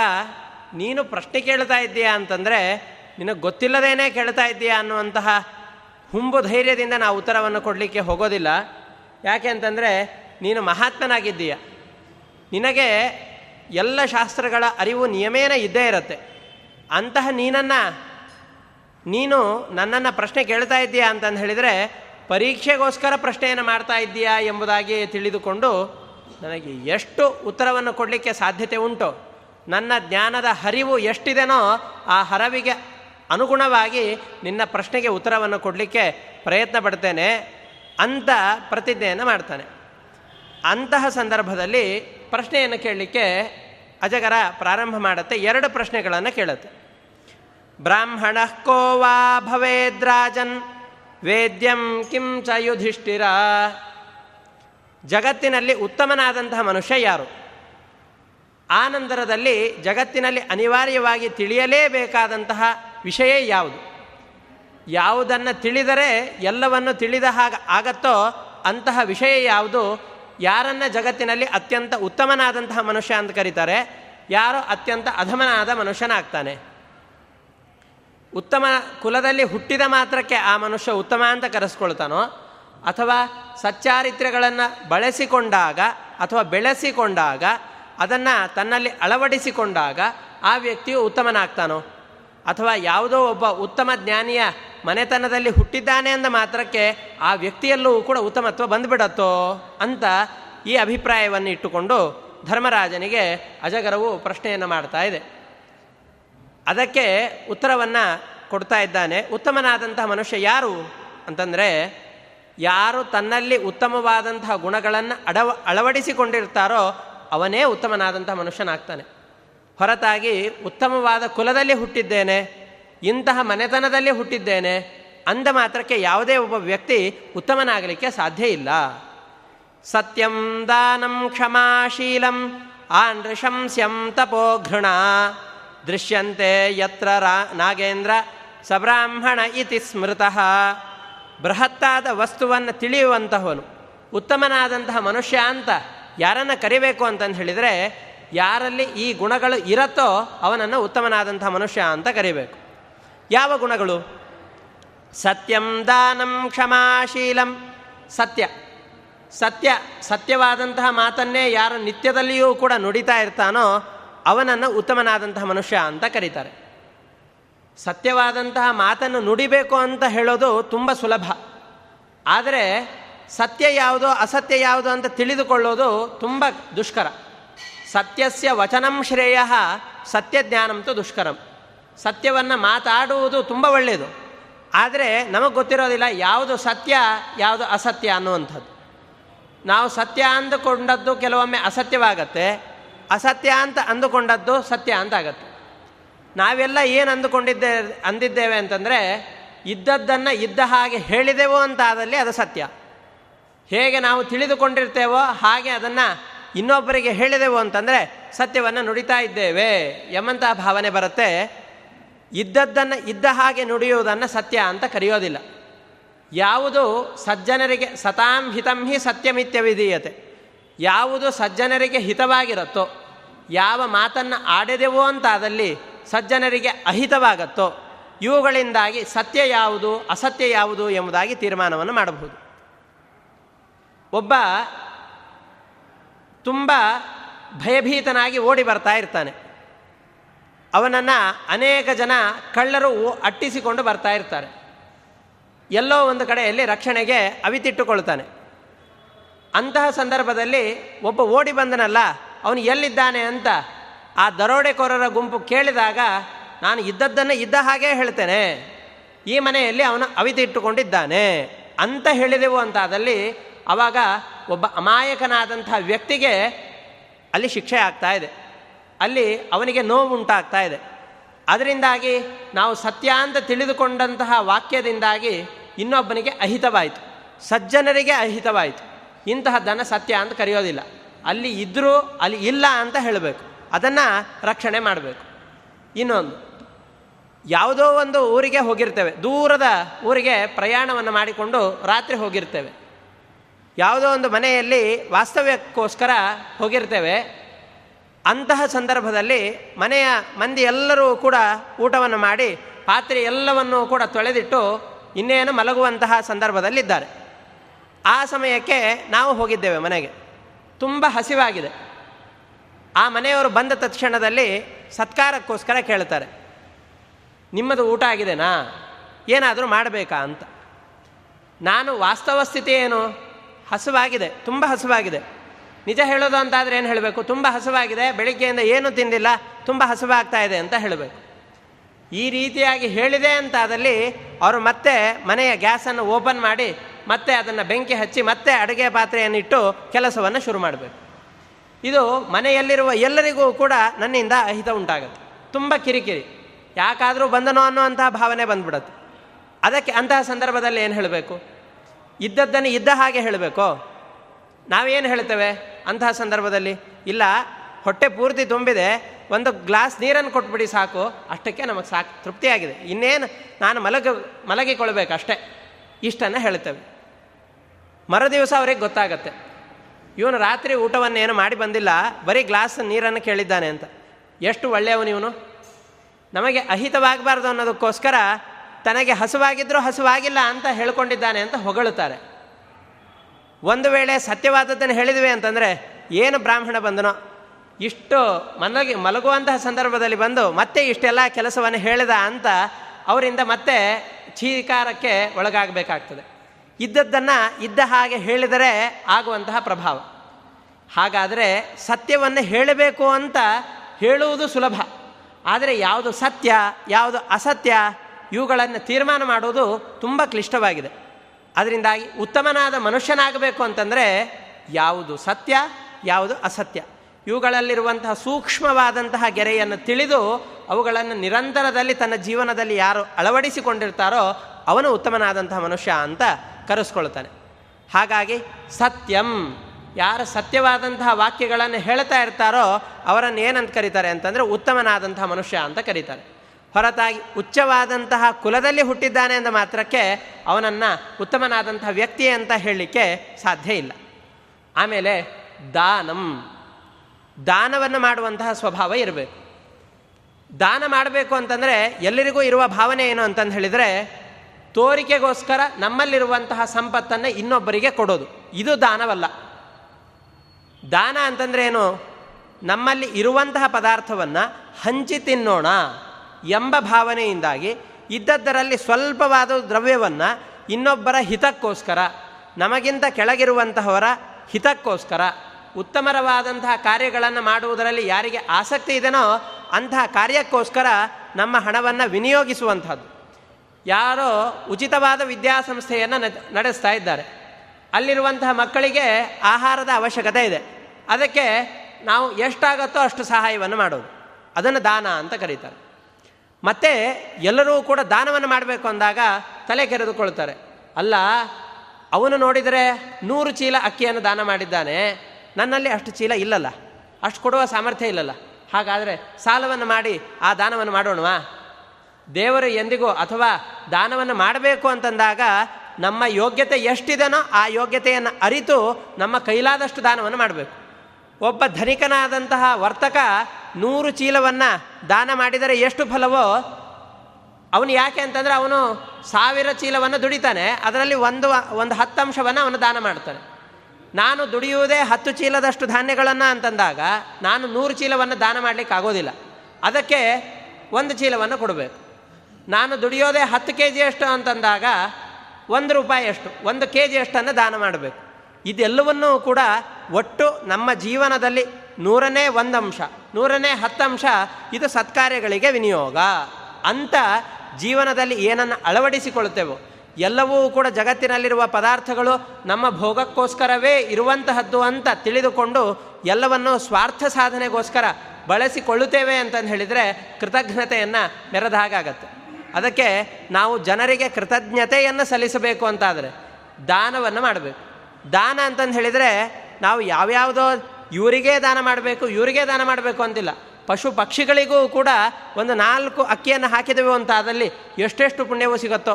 ನೀನು ಪ್ರಶ್ನೆ ಕೇಳ್ತಾ ಇದ್ದೀಯಾ ಅಂತಂದರೆ ನಿನಗೆ ಗೊತ್ತಿಲ್ಲದೇನೆ ಕೇಳ್ತಾ ಇದ್ದೀಯಾ ಅನ್ನುವಂತಹ ಹುಂಬು ಧೈರ್ಯದಿಂದ ನಾವು ಉತ್ತರವನ್ನು ಕೊಡಲಿಕ್ಕೆ ಹೋಗೋದಿಲ್ಲ. ಯಾಕೆ ಅಂತಂದರೆ ನೀನು ಮಹಾತ್ಮನಾಗಿದ್ದೀಯ. ನಿನಗೆ ಎಲ್ಲ ಶಾಸ್ತ್ರಗಳ ಅರಿವು ನಿಯಮೇನ ಇದ್ದೇ ಇರುತ್ತೆ. ಅಂತಹ ನೀನನ್ನು, ನೀನು ನನ್ನನ್ನು ಪ್ರಶ್ನೆ ಕೇಳ್ತಾ ಇದ್ದೀಯಾ ಅಂತಂದು ಹೇಳಿದರೆ ಪರೀಕ್ಷೆಗೋಸ್ಕರ ಪ್ರಶ್ನೆಯನ್ನು ಮಾಡ್ತಾ ಇದ್ದೀಯಾ ಎಂಬುದಾಗಿ ತಿಳಿದುಕೊಂಡು ನನಗೆ ಎಷ್ಟು ಉತ್ತರವನ್ನು ಕೊಡಲಿಕ್ಕೆ ಸಾಧ್ಯತೆ ಉಂಟು, ನನ್ನ ಜ್ಞಾನದ ಹರಿವು ಎಷ್ಟಿದೆನೋ ಆ ಹರವಿಗೆ ಅನುಗುಣವಾಗಿ ನಿನ್ನ ಪ್ರಶ್ನೆಗೆ ಉತ್ತರವನ್ನು ಕೊಡಲಿಕ್ಕೆ ಪ್ರಯತ್ನ ಪಡ್ತೇನೆ ಅಂತ ಪ್ರತಿಜ್ಞೆಯನ್ನು ಮಾಡ್ತಾನೆ. ಅಂತಹ ಸಂದರ್ಭದಲ್ಲಿ ಪ್ರಶ್ನೆಯನ್ನು ಕೇಳಲಿಕ್ಕೆ ಅಜಗರ ಪ್ರಾರಂಭ ಮಾಡುತ್ತೆ, ಎರಡು ಪ್ರಶ್ನೆಗಳನ್ನು ಕೇಳುತ್ತೆ. ಬ್ರಾಹ್ಮಣ ಕೋವಾ ಭವೇದ್ರಾಜನ್ ವೇದ್ಯಂ ಕಿಂ ಚ ಯುಧಿಷ್ಠಿರ. ಜಗತ್ತಿನಲ್ಲಿ ಉತ್ತಮನಾದಂತಹ ಮನುಷ್ಯ ಯಾರು? ಆ ನಂತರದಲ್ಲಿ ಜಗತ್ತಿನಲ್ಲಿ ಅನಿವಾರ್ಯವಾಗಿ ತಿಳಿಯಲೇಬೇಕಾದಂತಹ ವಿಷಯ ಯಾವುದು? ಯಾವುದನ್ನು ತಿಳಿದರೆ ಎಲ್ಲವನ್ನು ತಿಳಿದ ಹಾಗೆ ಆಗತ್ತೋ ಅಂತಹ ವಿಷಯ ಯಾವುದು? ಯಾರನ್ನ ಜಗತ್ತಿನಲ್ಲಿ ಅತ್ಯಂತ ಉತ್ತಮನಾದಂತಹ ಮನುಷ್ಯ ಅಂತ ಕರೀತಾರೆ. ಯಾರು ಅತ್ಯಂತ ಅಧಮನಾದ ಮನುಷ್ಯನಾಗ್ತಾನೆ. ಉತ್ತಮ ಕುಲದಲ್ಲಿ ಹುಟ್ಟಿದ ಮಾತ್ರಕ್ಕೆ ಆ ಮನುಷ್ಯ ಉತ್ತಮ ಅಂತ ಕರೆಸ್ಕೊಳ್ತಾನೋ? ಅಥವಾ ಸಚ್ಚಾರಿತ್ರ್ಯಗಳನ್ನು ಬಳಸಿಕೊಂಡಾಗ ಅಥವಾ ಬೆಳೆಸಿಕೊಂಡಾಗ, ಅದನ್ನು ತನ್ನಲ್ಲಿ ಅಳವಡಿಸಿಕೊಂಡಾಗ ಆ ವ್ಯಕ್ತಿಯು ಉತ್ತಮನಾಗ್ತಾನೋ? ಅಥವಾ ಯಾವುದೋ ಒಬ್ಬ ಉತ್ತಮ ಜ್ಞಾನಿಯ ಮನೆತನದಲ್ಲಿ ಹುಟ್ಟಿದ್ದಾನೆ ಅಂದ ಮಾತ್ರಕ್ಕೆ ಆ ವ್ಯಕ್ತಿಯಲ್ಲೂ ಕೂಡ ಉತ್ತಮತ್ವ ಬಂದುಬಿಡತ್ತೋ ಅಂತ ಈ ಅಭಿಪ್ರಾಯವನ್ನು ಇಟ್ಟುಕೊಂಡು ಧರ್ಮರಾಜನಿಗೆ ಅಜಗರವು ಪ್ರಶ್ನೆಯನ್ನು ಮಾಡ್ತಾ ಇದೆ. ಅದಕ್ಕೆ ಉತ್ತರವನ್ನು ಕೊಡ್ತಾ ಇದ್ದಾನೆ, ಉತ್ತಮನಾದಂತಹ ಮನುಷ್ಯ ಯಾರು? ಅಂತಂದರೆ, ಯಾರು ತನ್ನಲ್ಲಿ ಉತ್ತಮವಾದಂತಹ ಗುಣಗಳನ್ನು ಅಡವ, ಅಳವಡಿಸಿಕೊಂಡಿರ್ತಾರೋ ಅವನೇ ಉತ್ತಮನಾದಂತಹ ಮನುಷ್ಯನಾಗ್ತಾನೆ. ಹೊರತಾಗಿ ಉತ್ತಮವಾದ ಕುಲದಲ್ಲಿ ಹುಟ್ಟಿದ್ದೇನೆ, ಇಂತಹ ಮನೆತನದಲ್ಲಿ ಹುಟ್ಟಿದ್ದೇನೆ, ಅಂದ ಮಾತ್ರಕ್ಕೆ ಯಾವುದೇ ಒಬ್ಬ ವ್ಯಕ್ತಿ ಉತ್ತಮನಾಗಲಿಕ್ಕೆ ಸಾಧ್ಯ ಇಲ್ಲ. ಸತ್ಯಂ ದಾನಂ ಕ್ಷಮಾಶೀಲಂ ಆನೃಶಂಸ್ಯಂ ತಪೋಘೃಣ ದೃಶ್ಯಂತೆ ಯತ್ರ ರಾ ನಾಗೇಂದ್ರ ಸಬ್ರಾಹ್ಮಣ ಇತಿ ಸ್ಮೃತಃ. ಬೃಹತ್ತಾದ ವಸ್ತುವನ್ನು ತಿಳಿಯುವಂತಹವನು, ಉತ್ತಮನಾದಂತಹ ಮನುಷ್ಯ ಅಂತ ಯಾರನ್ನು ಕರಿಬೇಕು ಅಂತಂದು ಹೇಳಿದರೆ ಯಾರಲ್ಲಿ ಈ ಗುಣಗಳು ಇರತ್ತೋ ಅವನನ್ನು ಉತ್ತಮನಾದಂಥ ಮನುಷ್ಯ ಅಂತ ಕರಿಬೇಕು. ಯಾವ ಗುಣಗಳು? ಸತ್ಯಂ ದಾನಂ ಕ್ಷಮಾಶೀಲಂ. ಸತ್ಯ. ಸತ್ಯ, ಸತ್ಯವಾದಂತಹ ಮಾತನ್ನೇ ಯಾರು ನಿತ್ಯದಲ್ಲಿಯೂ ಕೂಡ ನುಡಿತಾ ಇರ್ತಾನೋ ಅವನನ್ನು ಉತ್ತಮನಾದಂತಹ ಮನುಷ್ಯ ಅಂತ ಕರೀತಾರೆ. ಸತ್ಯವಾದಂತಹ ಮಾತನ್ನು ನುಡಿಬೇಕು ಅಂತ ಹೇಳೋದು ತುಂಬ ಸುಲಭ. ಆದರೆ ಸತ್ಯ ಯಾವುದು, ಅಸತ್ಯ ಯಾವುದು ಅಂತ ತಿಳಿದುಕೊಳ್ಳೋದು ತುಂಬ ದುಷ್ಕರ. ಸತ್ಯಸ್ಯ ವಚನಂ ಶ್ರೇಯ ಸತ್ಯ ತು ದುಷ್ಕರಂ. ಸತ್ಯವನ್ನು ಮಾತಾಡುವುದು ತುಂಬ ಒಳ್ಳೆಯದು. ಆದರೆ ನಮಗೆ ಗೊತ್ತಿರೋದಿಲ್ಲ ಯಾವುದು ಸತ್ಯ, ಯಾವುದು ಅಸತ್ಯ ಅನ್ನುವಂಥದ್ದು. ನಾವು ಸತ್ಯ ಅಂದುಕೊಂಡದ್ದು ಕೆಲವೊಮ್ಮೆ ಅಸತ್ಯವಾಗತ್ತೆ. ಅಸತ್ಯ ಅಂತ ಅಂದುಕೊಂಡದ್ದು ಸತ್ಯ ಅಂತ ಆಗತ್ತೆ ನಾವೆಲ್ಲ ಏನು ಅಂದುಕೊಂಡಿದ್ದೇ, ಅಂದಿದ್ದೇವೆ ಅಂತಂದರೆ, ಇದ್ದದ್ದನ್ನು ಇದ್ದ ಹಾಗೆ ಹೇಳಿದೆವೋ ಅಂತಾದಲ್ಲಿ ಅದು ಸತ್ಯ. ಹೇಗೆ ನಾವು ತಿಳಿದುಕೊಂಡಿರ್ತೇವೋ ಹಾಗೆ ಅದನ್ನು ಇನ್ನೊಬ್ಬರಿಗೆ ಹೇಳಿದೆವು ಅಂತಂದರೆ, ಸತ್ಯವನ್ನು ನುಡಿತಾ ಇದ್ದೇವೆ ಎಂಬಂತಹ ಭಾವನೆ ಬರುತ್ತೆ, ಇದ್ದದ್ದನ್ನು, ಇದ್ದ ಹಾಗೆ ನುಡಿಯುವುದನ್ನು ಸತ್ಯ ಅಂತ ಕರೆಯೋದಿಲ್ಲ. ಯಾವುದು ಸಜ್ಜನರಿಗೆ, ಸತಾಂ ಹಿತಂ ಹಿ ಸತ್ಯಮಿತ್ಯವಿಧೀಯತೆ. ಯಾವುದು ಸಜ್ಜನರಿಗೆ ಹಿತವಾಗಿರುತ್ತೋ, ಯಾವ ಮಾತನ್ನು ಆಡಿದೆವೋ ಅಂತಾದಲ್ಲಿ ಸಜ್ಜನರಿಗೆ ಅಹಿತವಾಗತ್ತೋ, ಇವುಗಳಿಂದಾಗಿ ಸತ್ಯ ಯಾವುದು, ಅಸತ್ಯ ಯಾವುದು ಎಂಬುದಾಗಿ ತೀರ್ಮಾನವನ್ನು ಮಾಡಬಹುದು. ಒಬ್ಬ ತುಂಬ ಭಯಭೀತನಾಗಿ ಓಡಿ ಬರ್ತಾ ಇರ್ತಾನೆ. ಅವನನ್ನು ಅನೇಕ ಜನ ಕಳ್ಳರು ಅಟ್ಟಿಸಿಕೊಂಡು ಬರ್ತಾ ಇರ್ತಾರೆ. ಎಲ್ಲೋ ಒಂದು ಕಡೆಯಲ್ಲಿ ರಕ್ಷಣೆಗೆ ಅವಿತಿಟ್ಟುಕೊಳ್ತಾನೆ. ಅಂತಹ ಸಂದರ್ಭದಲ್ಲಿ ಒಬ್ಬ ಓಡಿ ಬಂದನಲ್ಲ, ಅವನು ಎಲ್ಲಿದ್ದಾನೆ ಅಂತ ಆ ದರೋಡೆಕೋರರ ಗುಂಪು ಕೇಳಿದಾಗ, ನಾನು ಇದ್ದದ್ದನ್ನು ಇದ್ದ ಹಾಗೇ ಹೇಳ್ತೇನೆ. ಈ ಮನೆಯಲ್ಲಿ ಅವನು ಅವಿತಿಟ್ಟುಕೊಂಡಿದ್ದಾನೆ. ಅಂತ ಹೇಳಿದೆವು ಅಂತಾದಲ್ಲಿ ಆವಾಗ ಒಬ್ಬ ಅಮಾಯಕನಾದಂಥ ವ್ಯಕ್ತಿಗೆ ಅಲ್ಲಿ ಶಿಕ್ಷೆ ಆಗ್ತಾ ಇದೆ. ಅಲ್ಲಿ ಅವನಿಗೆ ನೋವು ಉಂಟಾಗ್ತಾ ಇದೆ. ಅದರಿಂದಾಗಿ ನಾವು ಸತ್ಯ ಅಂತ ತಿಳಿದುಕೊಂಡಂತಹ ವಾಕ್ಯದಿಂದಾಗಿ ಇನ್ನೊಬ್ಬನಿಗೆ ಅಹಿತವಾಯಿತು. ಸಜ್ಜನರಿಗೆ ಅಹಿತವಾಯಿತು. ಇಂತಹ ಧನ ಸತ್ಯ ಅಂತ ಕರೆಯೋದಿಲ್ಲ. ಅಲ್ಲಿ ಇದ್ದರೂ ಅಲ್ಲಿ ಇಲ್ಲ ಅಂತ ಹೇಳಬೇಕು. ಅದನ್ನು ರಕ್ಷಣೆ ಮಾಡಬೇಕು. ಇನ್ನೊಂದು, ಯಾವುದೋ ಒಂದು ಊರಿಗೆ ಹೋಗಿರ್ತೇವೆ. ದೂರದ ಊರಿಗೆ ಪ್ರಯಾಣವನ್ನು ಮಾಡಿಕೊಂಡು ರಾತ್ರಿ ಹೋಗಿರ್ತೇವೆ. ಯಾವುದೋ ಒಂದು ಮನೆಯಲ್ಲಿ ವಾಸ್ತವ್ಯಕ್ಕೋಸ್ಕರ ಹೋಗಿರ್ತೇವೆ. ಅಂತಹ ಸಂದರ್ಭದಲ್ಲಿ ಮನೆಯ ಮಂದಿ ಎಲ್ಲರೂ ಕೂಡ ಊಟವನ್ನು ಮಾಡಿ, ಪಾತ್ರೆ ಎಲ್ಲವನ್ನೂ ಕೂಡ ತೊಳೆದಿಟ್ಟು ಇನ್ನೇನು ಮಲಗುವಂತಹ ಸಂದರ್ಭದಲ್ಲಿದ್ದಾರೆ. ಆ ಸಮಯಕ್ಕೆ ನಾವು ಹೋಗಿದ್ದೇವೆ ಮನೆಗೆ. ತುಂಬ ಹಸಿವಾಗಿದೆ. ಆ ಮನೆಯವರು ಬಂದ ತಕ್ಷಣದಲ್ಲಿ ಸತ್ಕಾರಕ್ಕೋಸ್ಕರ ಕೇಳ್ತಾರೆ, ನಿಮ್ಮದು ಊಟ ಆಗಿದೆನಾ? ಏನಾದರೂ ಮಾಡಬೇಕಾ? ಅಂತ. ನಾನು ವಾಸ್ತವ ಸ್ಥಿತಿ ಏನು? ಹಸುವಾಗಿದೆ, ತುಂಬ ಹಸುವಾಗಿದೆ. ನಿಜ ಹೇಳೋದು ಅಂತಾದರೆ ಏನು ಹೇಳಬೇಕು? ತುಂಬ ಹಸುವಾಗಿದೆ, ಬೆಳಿಗ್ಗೆಯಿಂದ ಏನು ತಿಂದಿಲ್ಲ, ತುಂಬ ಹಸುವಾಗ್ತಾ ಇದೆ ಅಂತ ಹೇಳಬೇಕು. ಈ ರೀತಿಯಾಗಿ ಹೇಳಿದೆ ಅಂತಾದಲ್ಲಿ ಅವರು ಮತ್ತೆ ಮನೆಯ ಗ್ಯಾಸನ್ನು ಓಪನ್ ಮಾಡಿ, ಮತ್ತೆ ಅದನ್ನು ಬೆಂಕಿ ಹಚ್ಚಿ, ಮತ್ತೆ ಅಡುಗೆ ಪಾತ್ರೆಯನ್ನಿಟ್ಟು ಕೆಲಸವನ್ನು ಶುರು ಮಾಡಬೇಕು. ಇದು ಮನೆಯಲ್ಲಿರುವ ಎಲ್ಲರಿಗೂ ಕೂಡ ನನ್ನಿಂದ ಅಹಿತ ಉಂಟಾಗುತ್ತೆ ತುಂಬ ಕಿರಿಕಿರಿ. ಯಾಕಾದರೂ ಬಂದನೋ ಅನ್ನುವಂತಹ ಭಾವನೆ ಬಂದ್ಬಿಡುತ್ತೆ. ಅದಕ್ಕೆ ಅಂತಹ ಸಂದರ್ಭದಲ್ಲಿ ಏನು ಹೇಳಬೇಕು? ಇದ್ದದ್ದನ್ನು ಇದ್ದ ಹಾಗೆ ಹೇಳಬೇಕು. ನಾವೇನು ಹೇಳ್ತೇವೆ ಅಂತಹ ಸಂದರ್ಭದಲ್ಲಿ? ಇಲ್ಲ, ಹೊಟ್ಟೆ ಪೂರ್ತಿ ತುಂಬಿದೆ, ಒಂದು ಗ್ಲಾಸ್ ನೀರನ್ನು ಕೊಟ್ಬಿಡಿ ಸಾಕು, ಅಷ್ಟಕ್ಕೆ ನಮಗೆ ಸಾಕು, ತೃಪ್ತಿಯಾಗಿದೆ. ಇನ್ನೇನು ನಾನು ಮಲಗ ಮಲಗಿಕೊಳ್ಬೇಕಷ್ಟೇ ಇಷ್ಟನ್ನು ಹೇಳ್ತೇವೆ. ಮರುದಿವಸ ಅವ್ರಿಗೆ ಗೊತ್ತಾಗತ್ತೆ. ಇವನು ರಾತ್ರಿ ಊಟವನ್ನೇನು ಮಾಡಿ ಬಂದಿಲ್ಲ, ಬರೀ ಗ್ಲಾಸ್ ನೀರನ್ನು ಕೇಳಿದ್ದಾನೆ ಅಂತ. ಎಷ್ಟು ಒಳ್ಳೆಯವನು ಇವನು? ನಮಗೆ ಅಹಿತವಾಗಬಾರ್ದು ಅನ್ನೋದಕ್ಕೋಸ್ಕರ ತನಗೆ ಹಸುವಾಗಿದ್ದರೂ ಹಸುವಾಗಿಲ್ಲ ಅಂತ ಹೇಳ್ಕೊಂಡಿದ್ದಾನೆ ಅಂತ ಹೊಗಳುತ್ತಾರೆ. ಒಂದು ವೇಳೆ ಸತ್ಯವಾದದ್ದನ್ನು ಹೇಳಿದ್ವಿ ಅಂತಂದರೆ ಏನು ಬ್ರಾಹ್ಮಣ ಬಂದನೋ, ಇಷ್ಟು ಮಲಗಿ ಮಲಗುವಂತಹ ಸಂದರ್ಭದಲ್ಲಿ ಬಂದು ಮತ್ತೆ ಇಷ್ಟೆಲ್ಲ ಕೆಲಸವನ್ನು ಹೇಳಿದ ಅಂತ ಅವರಿಂದ ಮತ್ತೆ ಚೀಕಾರಕ್ಕೆ ಒಳಗಾಗಬೇಕಾಗ್ತದೆ. ಇದ್ದದ್ದನ್ನು ಇದ್ದ ಹಾಗೆ ಹೇಳಿದರೆ ಆಗುವಂತಹ ಪ್ರಭಾವ. ಹಾಗಾದರೆ ಸತ್ಯವನ್ನು ಹೇಳಬೇಕು ಅಂತ ಹೇಳುವುದು ಸುಲಭ. ಆದರೆ ಯಾವುದು ಸತ್ಯ, ಯಾವುದು ಅಸತ್ಯ ಇವುಗಳನ್ನು ತೀರ್ಮಾನ ಮಾಡುವುದು ತುಂಬ ಕ್ಲಿಷ್ಟವಾಗಿದೆ. ಅದರಿಂದಾಗಿ ಉತ್ತಮನಾದ ಮನುಷ್ಯನಾಗಬೇಕು ಅಂತಂದರೆ ಯಾವುದು ಸತ್ಯ, ಯಾವುದು ಅಸತ್ಯ. ಇವುಗಳಲ್ಲಿರುವಂತಹ ಸೂಕ್ಷ್ಮವಾದಂತಹ ಗೆರೆಯನ್ನು ತಿಳಿದು ಅವುಗಳನ್ನು ನಿರಂತರದಲ್ಲಿ ತನ್ನ ಜೀವನದಲ್ಲಿ ಯಾರು ಅಳವಡಿಸಿಕೊಂಡಿರ್ತಾರೋ ಅವನು ಉತ್ತಮನಾದಂತಹ ಮನುಷ್ಯ ಅಂತ ಕರೆಸ್ಕೊಳ್ತಾನೆ. ಹಾಗಾಗಿ ಸತ್ಯಂ, ಯಾರು ಸತ್ಯವಾದಂತಹ ವಾಕ್ಯಗಳನ್ನು ಹೇಳ್ತಾ ಇರ್ತಾರೋ ಅವರನ್ನು ಏನಂತ ಕರೀತಾರೆ ಅಂತಂದರೆ ಉತ್ತಮನಾದಂತಹ ಮನುಷ್ಯ ಅಂತ ಕರೀತಾರೆ. ಹೊರತಾಗಿ ಉಚ್ಚವಾದಂತಹ ಕುಲದಲ್ಲಿ ಹುಟ್ಟಿದ್ದಾನೆ ಅಂದ ಮಾತ್ರಕ್ಕೆ ಅವನನ್ನು ಉತ್ತಮನಾದಂತಹ ವ್ಯಕ್ತಿ ಅಂತ ಹೇಳಲಿಕ್ಕೆ ಸಾಧ್ಯ ಇಲ್ಲ. ಆಮೇಲೆ ದಾನಂ. ದಾನವನ್ನು ಮಾಡುವಂತಹ ಸ್ವಭಾವ ಇರಬೇಕು. ದಾನ ಮಾಡಬೇಕು ಅಂತಂದರೆ ಎಲ್ಲರಿಗೂ ಇರುವ ಭಾವನೆ ಏನು ಅಂತಂದು ಹೇಳಿದರೆ ತೋರಿಕೆಗೋಸ್ಕರ ನಮ್ಮಲ್ಲಿರುವಂತಹ ಸಂಪತ್ತನ್ನು ಇನ್ನೊಬ್ಬರಿಗೆ ಕೊಡೋದು. ಇದು ದಾನವಲ್ಲ. ದಾನ ಅಂತಂದ್ರೆ ಏನು? ನಮ್ಮಲ್ಲಿ ಇರುವಂತಹ ಪದಾರ್ಥವನ್ನು ಹಂಚಿ ತಿನ್ನೋಣ. ಎಂಬ ಭಾವನೆಯಿಂದಾಗಿ ಇದ್ದದ್ದರಲ್ಲಿ ಸ್ವಲ್ಪವಾದ ದ್ರವ್ಯವನ್ನು ಇನ್ನೊಬ್ಬರ ಹಿತಕ್ಕೋಸ್ಕರ, ನಮಗಿಂತ ಕೆಳಗಿರುವಂತಹವರ ಹಿತಕ್ಕೋಸ್ಕರ, ಉತ್ತಮರವಾದಂತಹ ಕಾರ್ಯಗಳನ್ನು ಮಾಡುವುದರಲ್ಲಿ ಯಾರಿಗೆ ಆಸಕ್ತಿ ಇದೆನೋ ಅಂತಹ ಕಾರ್ಯಕ್ಕೋಸ್ಕರ ನಮ್ಮ ಹಣವನ್ನು ವಿನಿಯೋಗಿಸುವಂಥದ್ದು ಯಾರೋ ಉಚಿತವಾದ ವಿದ್ಯಾಸಂಸ್ಥೆಯನ್ನು ನಡೆಸ್ತಾ ಇದ್ದಾರೆ. ಅಲ್ಲಿರುವಂತಹ ಮಕ್ಕಳಿಗೆ ಆಹಾರದ ಅವಶ್ಯಕತೆ ಇದೆ. ಅದಕ್ಕೆ ನಾವು ಎಷ್ಟಾಗತ್ತೋ ಅಷ್ಟು ಸಹಾಯವನ್ನು ಮಾಡೋದು. ಅದನ್ನು ದಾನ ಅಂತ ಕರೀತಾರೆ. ಮತ್ತು ಎಲ್ಲರೂ ಕೂಡ ದಾನವನ್ನು ಮಾಡಬೇಕು ಅಂದಾಗ ತಲೆ ಕೆರೆದುಕೊಳ್ತಾರೆ. ಅಲ್ಲ, ಅವನು ನೋಡಿದರೆ ನೂರು ಚೀಲ ಅಕ್ಕಿಯನ್ನು ದಾನ ಮಾಡಿದ್ದಾನೆ, ನನ್ನಲ್ಲಿ ಅಷ್ಟು ಚೀಲ ಇಲ್ಲಲ್ಲ, ಅಷ್ಟು ಕೊಡುವ ಸಾಮರ್ಥ್ಯ ಇಲ್ಲಲ್ಲ. ಹಾಗಾದರೆ ಸಾಲವನ್ನು ಮಾಡಿ ಆ ದಾನವನ್ನು ಮಾಡೋಣವಾ? ದೇವರು ಎಂದಿಗೂ ಅಥವಾ ದಾನವನ್ನು ಮಾಡಬೇಕು ಅಂತಂದಾಗ ನಮ್ಮ ಯೋಗ್ಯತೆ ಎಷ್ಟಿದೆನೋ ಆ ಯೋಗ್ಯತೆಯನ್ನು ಅರಿತು ನಮ್ಮ ಕೈಲಾದಷ್ಟು ದಾನವನ್ನು ಮಾಡಬೇಕು. ಒಬ್ಬ ಧನಿಕನಾದಂತಹ ವರ್ತಕ ನೂರು ಚೀಲವನ್ನು ದಾನ ಮಾಡಿದರೆ ಎಷ್ಟು ಫಲವೋ, ಅವನು ಯಾಕೆ ಅಂತಂದರೆ ಅವನು ಸಾವಿರ ಚೀಲವನ್ನು ದುಡಿತಾನೆ. ಅದರಲ್ಲಿ ಒಂದು ಒಂದು ಹತ್ತು ಅಂಶವನ್ನು ಅವನು ದಾನ ಮಾಡ್ತಾನೆ. ನಾನು ದುಡಿಯುವುದೇ ಹತ್ತು ಚೀಲದಷ್ಟು ಧಾನ್ಯಗಳನ್ನು ಅಂತಂದಾಗ ನಾನು ನೂರು ಚೀಲವನ್ನು ದಾನ ಮಾಡಲಿಕ್ಕೆ ಆಗೋದಿಲ್ಲ. ಅದಕ್ಕೆ ಒಂದು ಚೀಲವನ್ನು ಕೊಡಬೇಕು. ನಾನು ದುಡಿಯೋದೇ ಹತ್ತು ಕೆ ಜಿಯಷ್ಟು ಅಂತಂದಾಗ ಒಂದು ರೂಪಾಯಿ ಅಷ್ಟು ಒಂದು ಕೆ ಜಿಯಷ್ಟನ್ನು ದಾನ ಮಾಡಬೇಕು. ಇದೆಲ್ಲವನ್ನೂ ಕೂಡ ಒಟ್ಟು ನಮ್ಮ ಜೀವನದಲ್ಲಿ ನೂರನೇ ಒಂದು ಅಂಶ. ನೂರನೇ ಹತ್ತಂಶ ಇದು ಸತ್ಕಾರ್ಯಗಳಿಗೆ ವಿನಿಯೋಗ. ಅಂತ ಜೀವನದಲ್ಲಿ ಏನನ್ನು ಅಳವಡಿಸಿಕೊಳ್ಳುತ್ತೇವೋ, ಎಲ್ಲವೂ ಕೂಡ ಜಗತ್ತಿನಲ್ಲಿರುವ ಪದಾರ್ಥಗಳು ನಮ್ಮ ಭೋಗಕ್ಕೋಸ್ಕರವೇ ಇರುವಂತಹದ್ದು ಅಂತ ತಿಳಿದುಕೊಂಡು ಎಲ್ಲವನ್ನು ಸ್ವಾರ್ಥ ಸಾಧನೆಗೋಸ್ಕರ ಬಳಸಿಕೊಳ್ಳುತ್ತೇವೆ ಅಂತಂದು ಹೇಳಿದರೆ ಕೃತಜ್ಞತೆಯನ್ನು ಮೆರೆದ ಹಾಗಾಗತ್ತೆ ಅದಕ್ಕೆ ನಾವು ಜನರಿಗೆ ಕೃತಜ್ಞತೆಯನ್ನು ಸಲ್ಲಿಸಬೇಕು ಅಂತಾದರೆ ದಾನವನ್ನು ಮಾಡಬೇಕು. ದಾನ ಅಂತಂದು ಹೇಳಿದರೆ ನಾವು ಯಾವ್ಯಾವುದೋ ಇವರಿಗೇ ದಾನ ಮಾಡಬೇಕು, ಇವರಿಗೆ ದಾನ ಮಾಡಬೇಕು ಅಂತಿಲ್ಲ. ಪಶು ಪಕ್ಷಿಗಳಿಗೂ ಕೂಡ ಒಂದು ನಾಲ್ಕು ಅಕ್ಕಿಯನ್ನು ಹಾಕಿದೆವು ಅಂತ ಅದರಲ್ಲಿ ಎಷ್ಟೆಷ್ಟು ಪುಣ್ಯವೂ ಸಿಗುತ್ತೋ.